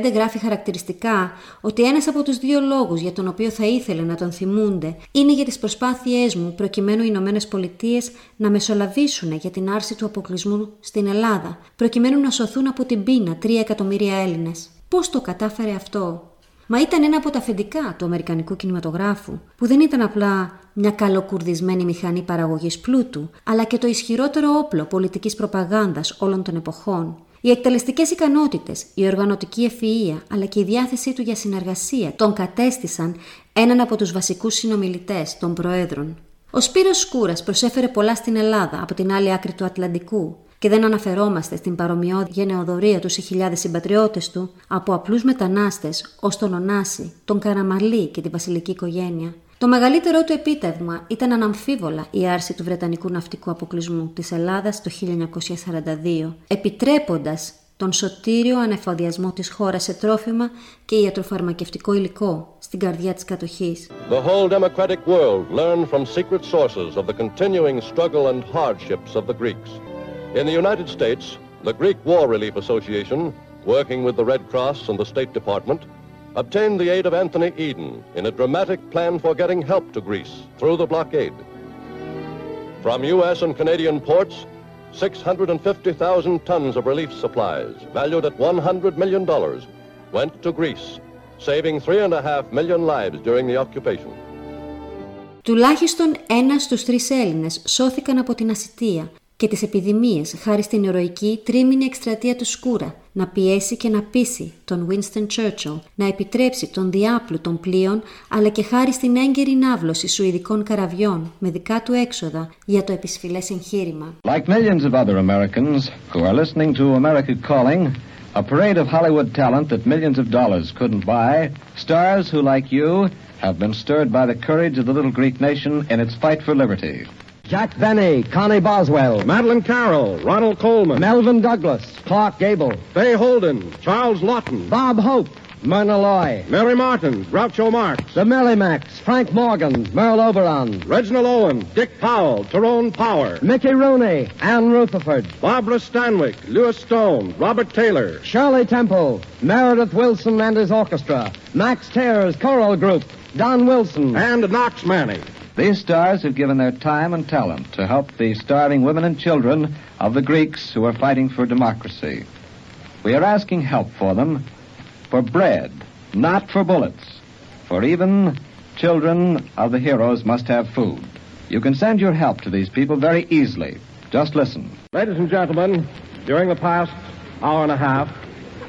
1965 γράφει χαρακτηριστικά ότι ένας από τους δύο λόγους για τον οποίο θα ήθελε να τον θυμούνται είναι για τις προσπάθειές μου προκειμένου οι Ηνωμένες Πολιτείες να μεσολαβήσουν για την άρση του αποκλεισμού στην Ελλάδα, προκειμένου να σωθούν από την πείνα 3 εκατομμύρια Έλληνες. Πώς το κατάφερε αυτό; Μα ήταν ένα από τα αφεντικά του Αμερικανικού κινηματογράφου, που δεν ήταν απλά μια καλοκουρδισμένη μηχανή παραγωγής πλούτου, αλλά και το ισχυρότερο όπλο πολιτικής προπαγάνδας όλων των εποχών. Οι εκτελεστικές ικανότητες, η οργανωτική ευφυΐα, αλλά και η διάθεσή του για συνεργασία τον κατέστησαν έναν από τους βασικούς συνομιλητές των Προέδρων. Ο Σπύρος Σκούρας προσέφερε πολλά στην Ελλάδα από την άλλη άκρη του Ατλαντικού και δεν αναφερόμαστε στην παρομοιώδη γενεοδορία τους σε χιλιάδες συμπατριώτες του, από απλούς μετανάστες ως τον Ωνάση, τον Καραμαλή και τη βασιλική οικογένεια. Το μεγαλύτερό του επίτευγμα ήταν αναμφίβολα η άρση του Βρετανικού ναυτικού αποκλεισμού της Ελλάδας το 1942, επιτρέποντας τον σωτήριο ανεφοδιασμό της χώρας σε τρόφιμα και ιατροφαρμακευτικό υλικό στην καρδιά της κατοχής. The whole democratic world learned from secret sources of the continuing struggle and hardships of the Greeks. In the United States, the Greek War Relief Association, working with the Red Cross and the State Department, obtained the aid of Anthony Eden in a dramatic plan for getting help to Greece through the blockade. From U.S. and Canadian ports, 650,000 tons of relief supplies, valued at $100 million, went to Greece, saving three and a half million lives during the occupation. Τουλάχιστον ένα στους τρεις Έλληνες σώθηκαν από την ασυτεία και τις επιδημίες χάρη στην ηρωική τρίμηνη εκστρατεία του Σκούρα να πιέσει και να πείσει τον Winston Churchill να επιτρέψει τον διάπλου των πλοίων αλλά και χάρη στην έγκαιρη ναύλωση σουηδικών καραβιών με δικά του έξοδα για το επισφυλές εγχείρημα. Like millions of other Americans who are listening to America Calling, a parade of Hollywood talent that millions of dollars couldn't buy, stars who like you have been stirred by the courage of the little Greek nation in its fight for liberty. Jack Benny, Connie Boswell, Madeline Carroll, Ronald Coleman, Melvin Douglas, Clark Gable, Fay Holden, Charles Lawton, Bob Hope, Myrna Loy, Mary Martin, Groucho Marx, the Merrimacs, Frank Morgan, Merle Oberon, Reginald Owen, Dick Powell, Tyrone Power, Mickey Rooney, Ann Rutherford, Barbara Stanwyck, Lewis Stone, Robert Taylor, Shirley Temple, Meredith Wilson and his orchestra, Max Tears Choral Group, Don Wilson, and Knox Manning. These stars have given their time and talent to help the starving women and children of the Greeks who are fighting for democracy. We are asking help for them for bread, not for bullets. For even children of the heroes must have food. You can send your help to these people very easily. Just listen. Ladies and gentlemen, during the past hour and a half,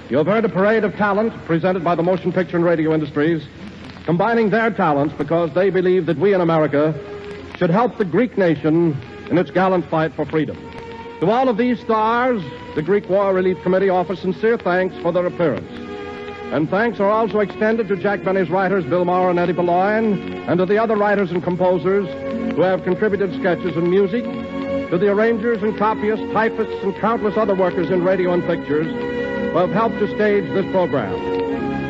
you have heard a parade of talent presented by the motion picture and radio industries combining their talents because they believe that we in America should help the Greek nation in its gallant fight for freedom. To all of these stars, the Greek War Relief Committee offers sincere thanks for their appearance. And thanks are also extended to Jack Benny's writers, Bill Maher and Eddie Beloin, and to the other writers and composers who have contributed sketches and music, to the arrangers and copyists, typists, and countless other workers in radio and pictures who have helped to stage this program.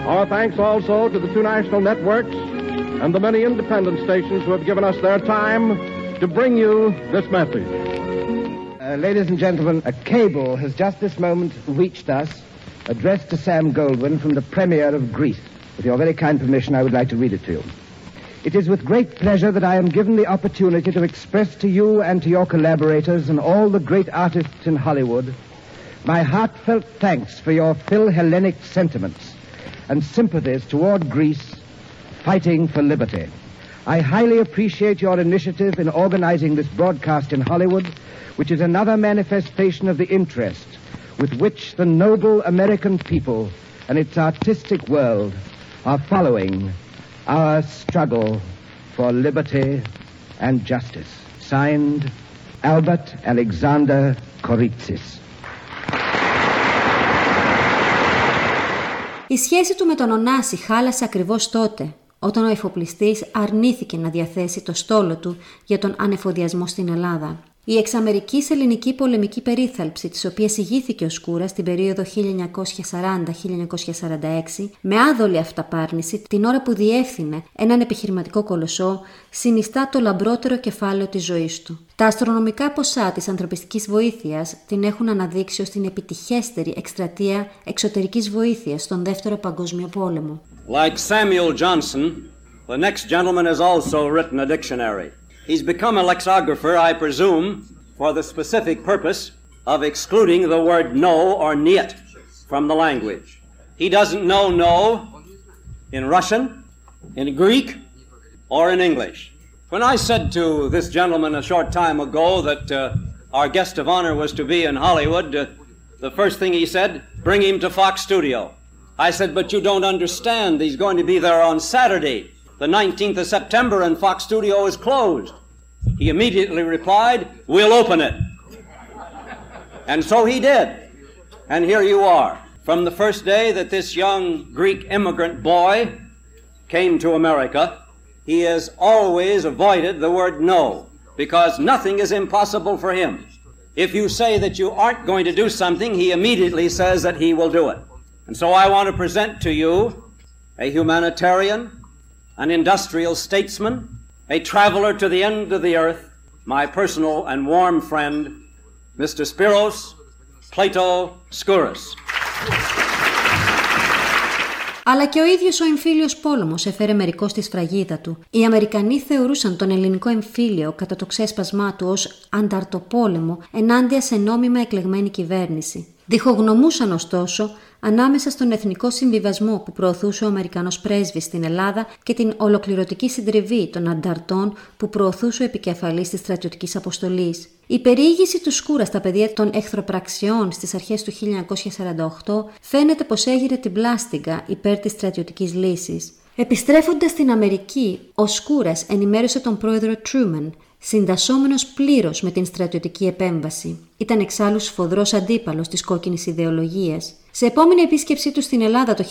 Our thanks also to the two national networks and the many independent stations who have given us their time to bring you this message. Uh, ladies and gentlemen, a cable has just this moment reached us, addressed to Sam Goldwyn from the Premier of Greece. With your very kind permission, I would like to read it to you. It is with great pleasure that I am given the opportunity to express to you and to your collaborators and all the great artists in Hollywood my heartfelt thanks for your Phil-Hellenic sentiments and sympathies toward Greece fighting for liberty. I highly appreciate your initiative in organizing this broadcast in Hollywood, which is another manifestation of the interest with which the noble American people and its artistic world are following our struggle for liberty and justice. Signed, Albert Alexander Koritsis. Η σχέση του με τον Ωνάση χάλασε ακριβώς τότε, όταν ο εφοπλιστής αρνήθηκε να διαθέσει το στόλο του για τον ανεφοδιασμό στην Ελλάδα. Η εξαμερικής ελληνική πολεμική περίθαλψη, της οποίας ηγήθηκε ο Σκούρας στην περίοδο 1940-1946, με άδολη αυταπάρνηση την ώρα που διεύθυνε έναν επιχειρηματικό κολοσσό, συνιστά το λαμπρότερο κεφάλαιο της ζωής του. Τα αστρονομικά ποσά της ανθρωπιστικής βοήθειας την έχουν αναδείξει ως την επιτυχέστερη εκστρατεία εξωτερικής βοήθειας στον Δεύτερο Παγκόσμιο Πόλεμο. Like Samuel Johnson, the next gentleman has also written a dictionary. He's become a lexicographer, I presume, for the specific purpose of excluding the word no or niet from the language. He doesn't know no in Russian, in Greek, or in English. When I said to this gentleman a short time ago that uh, our guest of honor was to be in Hollywood, uh, the first thing he said, bring him to Fox Studio. I said, but you don't understand. He's going to be there on Saturday, the 19th of September, and Fox Studio is closed. He immediately replied, We'll open it. And so he did. And here you are. From the first day that this young Greek immigrant boy came to America, he has always avoided the word no, because nothing is impossible for him. If you say that you aren't going to do something, he immediately says that he will do it. And so I want to present to you a humanitarian, an industrial statesman, a traveler to the end of the earth, my personal and warm friend, Mr. Spiros Plato Skouras. Αλλά και ο ίδιος ο εμφύλιος πόλεμος έφερε μερικό στη σφραγίδα του. Οι Αμερικανοί θεωρούσαν τον ελληνικό εμφύλιο κατά το ξέσπασμά του ως ανταρτοπόλεμο ενάντια σε νόμιμα εκλεγμένη κυβέρνηση. Διχογνωμούσαν ωστόσο ανάμεσα στον εθνικό συμβιβασμό που προωθούσε ο Αμερικανός πρέσβης στην Ελλάδα και την ολοκληρωτική συντριβή των ανταρτών που προωθούσε ο επικεφαλής της στρατιωτικής αποστολής. Η περιήγηση του Σκούρα στα πεδία των εχθροπραξιών στις αρχές του 1948 φαίνεται πως έγειρε την πλάστιγκα υπέρ της στρατιωτικής λύσης. Επιστρέφοντας στην Αμερική, ο Σκούρας ενημέρωσε τον πρόεδρο Τρούμεν συντασσόμενος πλήρως με την στρατιωτική επέμβαση. Ήταν εξάλλου σφοδρός αντίπαλος της κόκκινης ιδεολογίας. Σε επόμενη επίσκεψή του στην Ελλάδα το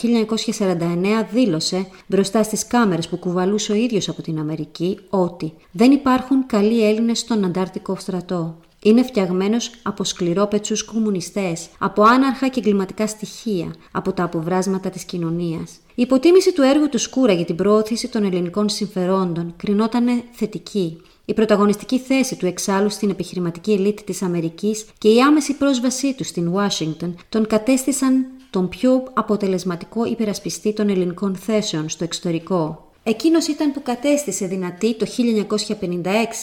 1949 δήλωσε μπροστά στις κάμερες που κουβαλούσε ο ίδιος από την Αμερική ότι «Δεν υπάρχουν καλοί Έλληνες στον Αντάρτικο στρατό. Είναι φτιαγμένος από σκληρόπετσους κομμουνιστές, από άναρχα και εγκληματικά στοιχεία, από τα αποβράσματα της κοινωνίας. Η υποτίμηση του έργου του Σκούρα για την προώθηση των ελληνικών συμφερόντων κρινόταν θετική. Η πρωταγωνιστική θέση του εξάλλου στην επιχειρηματική ελίτ της Αμερικής και η άμεση πρόσβασή του στην Ουάσιγκτον τον κατέστησαν τον πιο αποτελεσματικό υπερασπιστή των ελληνικών θέσεων στο εξωτερικό. Εκείνος ήταν που κατέστησε δυνατή το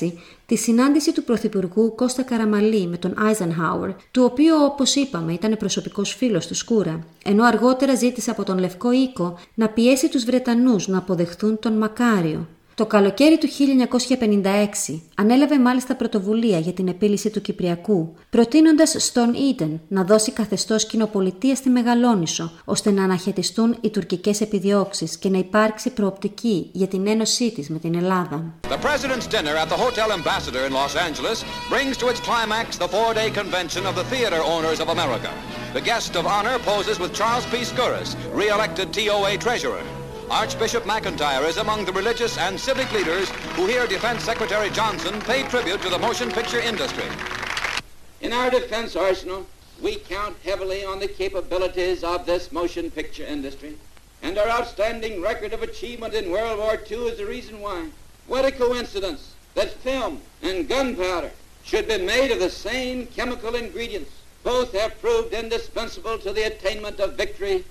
1956 τη συνάντηση του Πρωθυπουργού Κώστα Καραμαλή με τον Άιζενχάουερ, του οποίου όπως είπαμε ήταν προσωπικός φίλος του Σκούρα, ενώ αργότερα ζήτησε από τον Λευκό Οίκο να πιέσει τους Βρετανούς να αποδεχθούν τον Μακάριο, το καλοκαίρι του 1956 ανέλαβε μάλιστα πρωτοβουλία για την επίλυση του Κυπριακού, προτείνοντας στον Ήτεν να δώσει καθεστώς κοινοπολιτείας στη Μεγαλόνισο, ώστε να αναχαιτιστούν οι τουρκικές επιδιώξεις και να υπάρξει προοπτική για την ένωσή της με την Ελλάδα. The President's dinner at the Hotel Ambassador in Los Angeles brings to its climax the four-day convention of the theater owners of America. The guest of honor poses with Charles P. Skouras, re-elected TOA treasurer. Archbishop McIntyre is among the religious and civic leaders who hear Defense Secretary Johnson pay tribute to the motion picture industry. In our defense arsenal, we count heavily on the capabilities of this motion picture industry, and our outstanding record of achievement in World War II is the reason why. What a coincidence that film and gunpowder should be made of the same chemical ingredients. Both have proved indispensable to the attainment of victory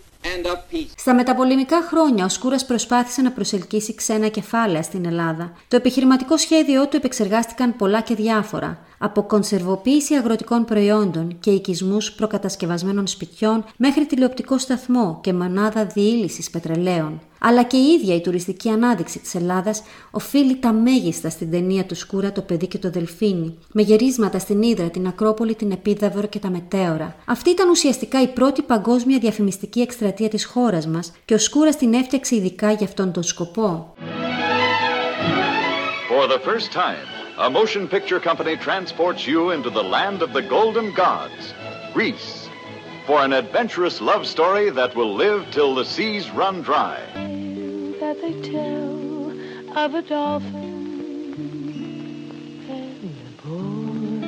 Στα μεταπολεμικά χρόνια, ο Σκούρας προσπάθησε να προσελκύσει ξένα κεφάλαια στην Ελλάδα. Το επιχειρηματικό σχέδιό του επεξεργάστηκαν πολλά και διάφορα από κονσερβοποίηση αγροτικών προϊόντων και οικισμούς προκατασκευασμένων σπιτιών μέχρι τηλεοπτικό σταθμό και μονάδα διήλυσης πετρελαίων. Αλλά και η ίδια η τουριστική ανάδειξη της Ελλάδας οφείλει τα μέγιστα στην ταινία του Σκούρα Το παιδί και το δελφίνι, με γερίσματα στην Ήδρα, την Ακρόπολη, την Επίδαυρο και τα Μετέωρα. Αυτή ήταν ουσιαστικά η πρώτη παγκόσμια διαφημιστική εκστρατεία της χώρας μας και ο Σκούρας την έφτιαξε ειδικά για αυτόν τον σκοπό. For the first time, a motion picture company transports you into the land of the golden gods, Greece, for an adventurous love story that will live till the seas run dry. That they tell of a dolphin and a boy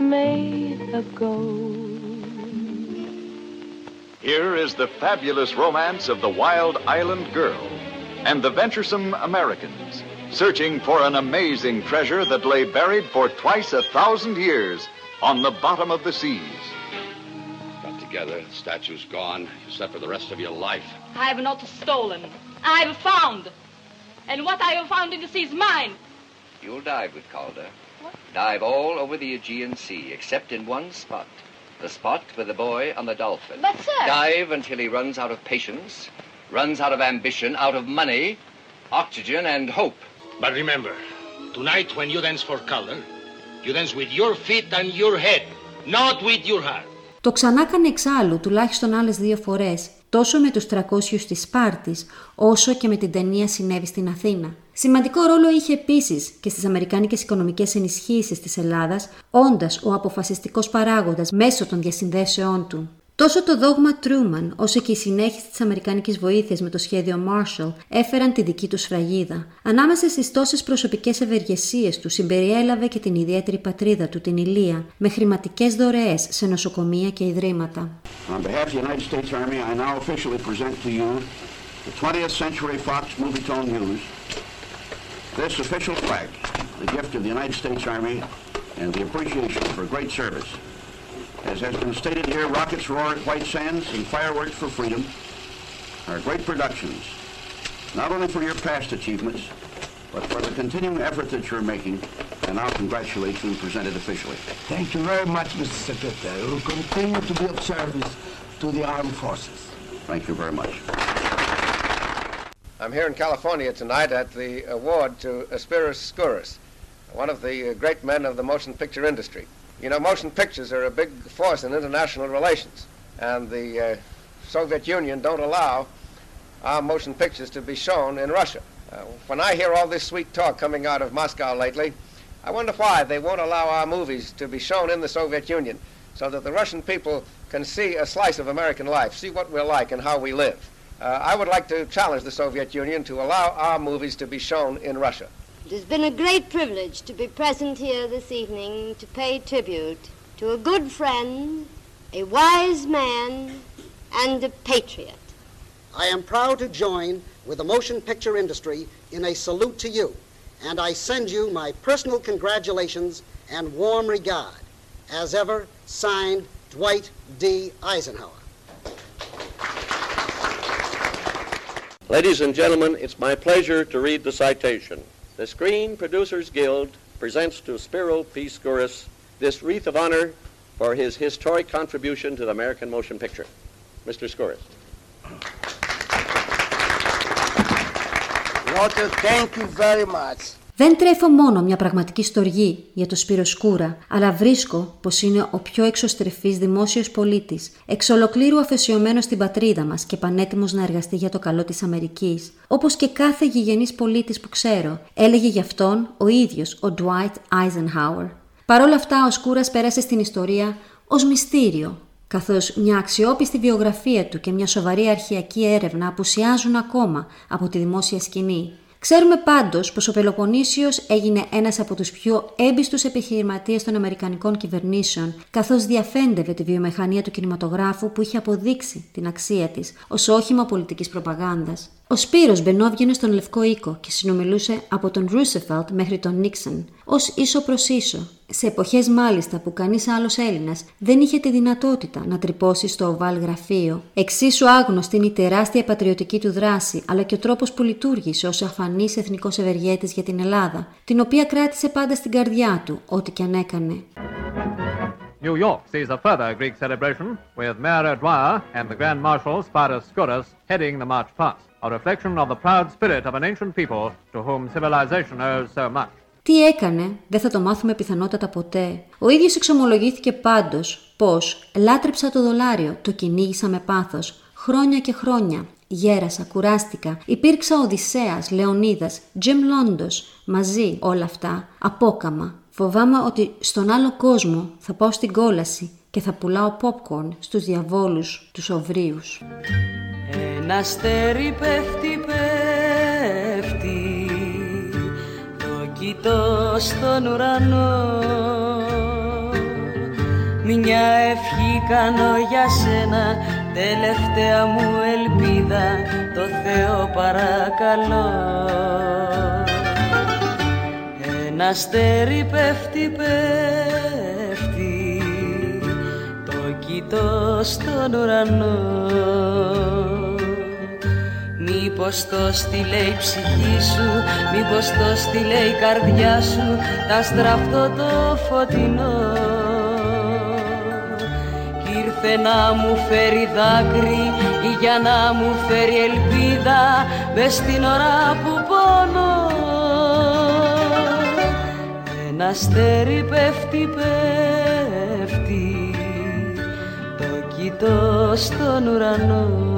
made of gold. Here is the fabulous romance of the wild island girl and the venturesome Americans searching for an amazing treasure that lay buried for twice a thousand years on the bottom of the seas. Got together, statue's gone. You set for the rest of your life. I have not stolen. I have found. And what I have found in the sea is mine. You'll dive with Calder. What? Dive all over the Aegean Sea, except in one spot. The spot with the boy on the dolphin. But, sir... Dive until he runs out of patience, runs out of ambition, out of money, oxygen, and hope. But remember, tonight when you dance for color, you dance with your feet and your head, not with your heart. Το ξανά έκανε εξάλλου τουλάχιστον άλλες δύο φορές, τόσο με τους 300 της Σπάρτης, όσο και με την ταινία συνέβη στην Αθήνα. Σημαντικό ρόλο είχε επίσης και στις αμερικάνικες οικονομικές ενισχύσεις της Ελλάδας, όντας ο αποφασιστικός παράγοντας μέσω των διασυνδέσεών του. Τόσο το δόγμα Truman όσο και η συνέχιση της Αμερικανικής βοήθειας με το σχέδιο Marshall έφεραν τη δική τους σφραγίδα. Ανάμεσα στις τόσες προσωπικές ευεργεσίες τους συμπεριέλαβε και την ιδιαίτερη πατρίδα του, την Ηλία, με χρηματικές δωρεές σε νοσοκομεία και ιδρύματα. On behalf of the United States Army, I now officially present to you the 20th Century Fox Movietone News. This official flag, the gift of the United States Army and the appreciation for great service. As has been stated here, Rockets Roar at White Sands and Fireworks for Freedom are great productions, not only for your past achievements, but for the continuing effort that you're making and now congratulate you and present it officially. Thank you very much, Mr. Secretary. We will continue to be of service to the armed forces. Thank you very much. I'm here in California tonight at the award to Aspiros Skouras, one of the uh, great men of the motion picture industry. You know, motion pictures are a big force in international relations, and the uh, Soviet Union don't allow our motion pictures to be shown in Russia. Uh, when I hear all this sweet talk coming out of Moscow lately, I wonder why they won't allow our movies to be shown in the Soviet Union so that the Russian people can see a slice of American life, see what we're like and how we live. Uh, I would like to challenge the Soviet Union to allow our movies to be shown in Russia. It has been a great privilege to be present here this evening to pay tribute to a good friend, a wise man, and a patriot. I am proud to join with the motion picture industry in a salute to you, and I send you my personal congratulations and warm regard. As ever, signed Dwight D. Eisenhower. Ladies and gentlemen, it's my pleasure to read the citation. The Screen Producers Guild presents to Spiro P. Skouras this wreath of honor for his historic contribution to the American motion picture. Mr. Skouras. Walter, thank you very much. Δεν τρέφω μόνο μια πραγματική στοργή για το Σπύρο Σκούρα, αλλά βρίσκω πως είναι ο πιο εξωστρεφής δημόσιος πολίτης, εξ ολοκλήρου αφαισιωμένος στην πατρίδα μας και πανέτοιμος να εργαστεί για το καλό της Αμερικής, όπως και κάθε γηγενής πολίτης που ξέρω, έλεγε γι' αυτόν ο ίδιος ο Dwight Eisenhower. Παρ' όλα αυτά ο Σκούρας πέρασε στην ιστορία ως μυστήριο, καθώς μια αξιόπιστη βιογραφία του και μια σοβαρή αρχαιακή έρευνα απουσιάζουν ακόμα από τη δημόσια σκηνή. Ξέρουμε πάντως πως ο Πελοποννήσιος έγινε ένας από τους πιο έμπιστους επιχειρηματίες των Αμερικανικών κυβερνήσεων, καθώς διαφέντευε τη βιομηχανία του κινηματογράφου που είχε αποδείξει την αξία της ως όχημα πολιτικής προπαγάνδας. Ο Σπύρος μπαινόβγαινε στον Λευκό Οίκο και συνομιλούσε από τον Ρούσεφελτ μέχρι τον Νίξον, ως ίσο προς ίσο, σε εποχές μάλιστα που κανείς άλλος Έλληνας δεν είχε τη δυνατότητα να τρυπώσει στο οβάλ γραφείο. Εξίσου άγνωστη είναι η τεράστια πατριωτική του δράση, αλλά και ο τρόπος που λειτουργήσε ως αφανής εθνικός ευεργέτης για την Ελλάδα, την οποία κράτησε πάντα στην καρδιά του, ό,τι και αν έκανε. New York sees a further Greek celebration with Mayor Dwyer and the Grand Marshal Spartus Skouras heading the march past, a reflection of the proud spirit of an ancient people to whom civilization owes so much. Τι έκανε, δεν θα το μάθουμε πιθανότατα ποτέ. Ο ίδιος εξομολογήθηκε πάντως πως «λάτρεψα το δολάριο, το κυνήγησα με πάθος, χρόνια και χρόνια, γέρασα, κουράστηκα, υπήρξα Οδυσσέας, Λεωνίδας, Τζιμ Λόντος, μαζί όλα αυτά, απόκαμα. Φοβάμαι ότι στον άλλο κόσμο θα πάω στην κόλαση και θα πουλάω popcorn στους διαβόλους, τους οβρίους. Ένα αστέρι πέφτει, πέφτει Το κοιτώ στον ουρανό Μια ευχή κάνω για σένα Τελευταία μου ελπίδα Το Θεό παρακαλώ Ένα αστέρι πέφτει, πέφτει. Το κοιτώ στον ουρανό. Μήπως το στείλε η ψυχή σου, μήπως το στείλε η καρδιά σου Τα στραφτώ το φωτεινό. Κι ήρθε να μου φέρει δάκρυ ή για να μου φέρει ελπίδα Μες στην ώρα που πονώ Ένα αστέρι πέφτει, πέφτει Το κοιτώ στον ουρανό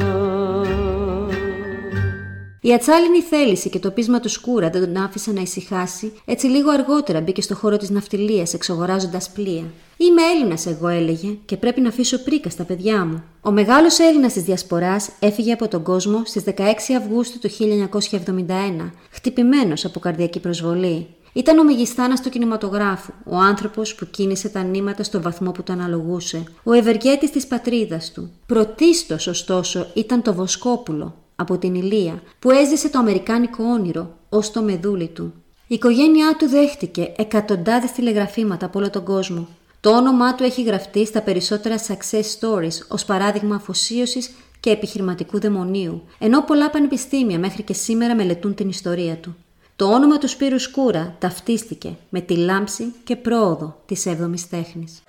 Η ατσάλινη θέληση και το πείσμα του Σκούρα δεν τον άφησε να ησυχάσει, έτσι λίγο αργότερα μπήκε στο χώρο της ναυτιλίας εξογοράζοντα πλοία. Είμαι Έλληνας, εγώ έλεγε, και πρέπει να αφήσω πρίκα στα παιδιά μου. Ο μεγάλος Έλληνας της Διασποράς έφυγε από τον κόσμο στις 16 Αυγούστου του 1971, χτυπημένος από καρδιακή προσβολή. Ήταν ο μεγιστάνας του κινηματογράφου, ο άνθρωπος που κίνησε τα νήματα στο βαθμό που το αναλογούσε, ο ευεργέτης της πατρίδας του. Πρωτίστως, ωστόσο, ήταν το Βοσκόπουλο, από την Ηλία, που έζησε το αμερικάνικο όνειρο ως το μεδούλι του. Η οικογένειά του δέχτηκε εκατοντάδες τηλεγραφήματα από όλο τον κόσμο. Το όνομά του έχει γραφτεί στα περισσότερα success stories ως παράδειγμα αφοσίωσης και επιχειρηματικού δαιμονίου, ενώ πολλά πανεπιστήμια μέχρι και σήμερα μελετούν την ιστορία του. Το όνομα του Σπύρου Σκούρα ταυτίστηκε με τη λάμψη και πρόοδο της 7ης τέχνης.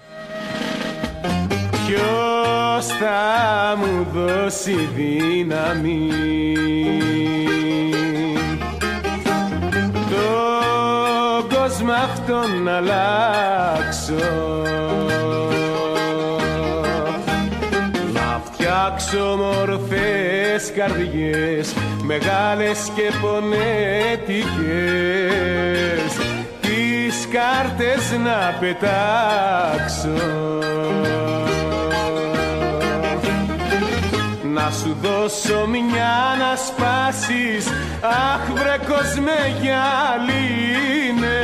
Ποιος θα μου δώσει δύναμη; Τον κόσμο αυτόν να αλλάξω να φτιάξω μορφές καρδιές μεγάλες και πονέτικες τις κάρτες να πετάξω. Να σου δώσω μια να σπάσεις αχ βρε κόσμε γυαλίνε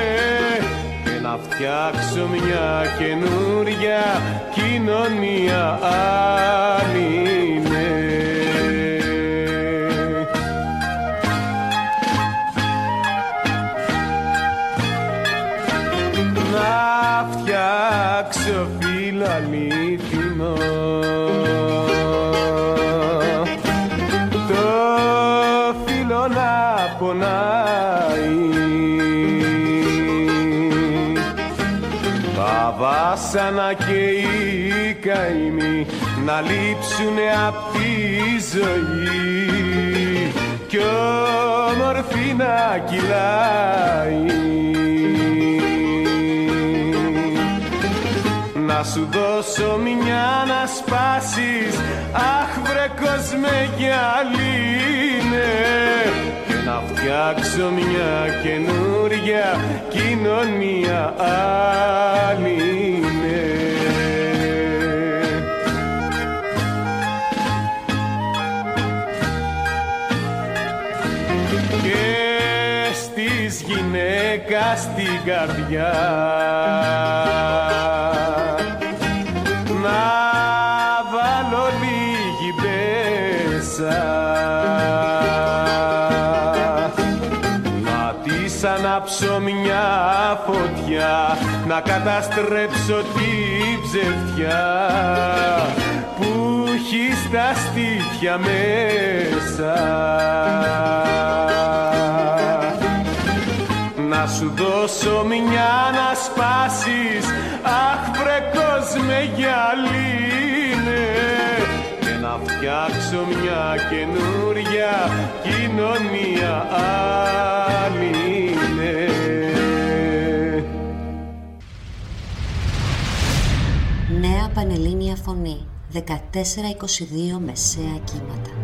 και να φτιάξω μια καινούρια κοινωνία άλλη να πονάει. Τα βάσανα και οι καημοί να λείψουνε απ' τη ζωή. Κι όμορφη να κυλάει. Να σου δώσω μια να σπάσεις αχ βρε κόσμε γυαλίνε και να φτιάξω μια καινούρια κοινωνία άλλη και στις γυναίκας την καρδιά φωτιά να καταστρέψω τη ψευτιά που έχει στα στήθια μέσα. Να σου δώσω μια να σπάσεις αχ βρε κόσμε γυαλίνε. Και να φτιάξω μια καινούρια κοινωνία άλλη Νέα Πανελλήνια Φωνή. 14-22 μεσαία κύματα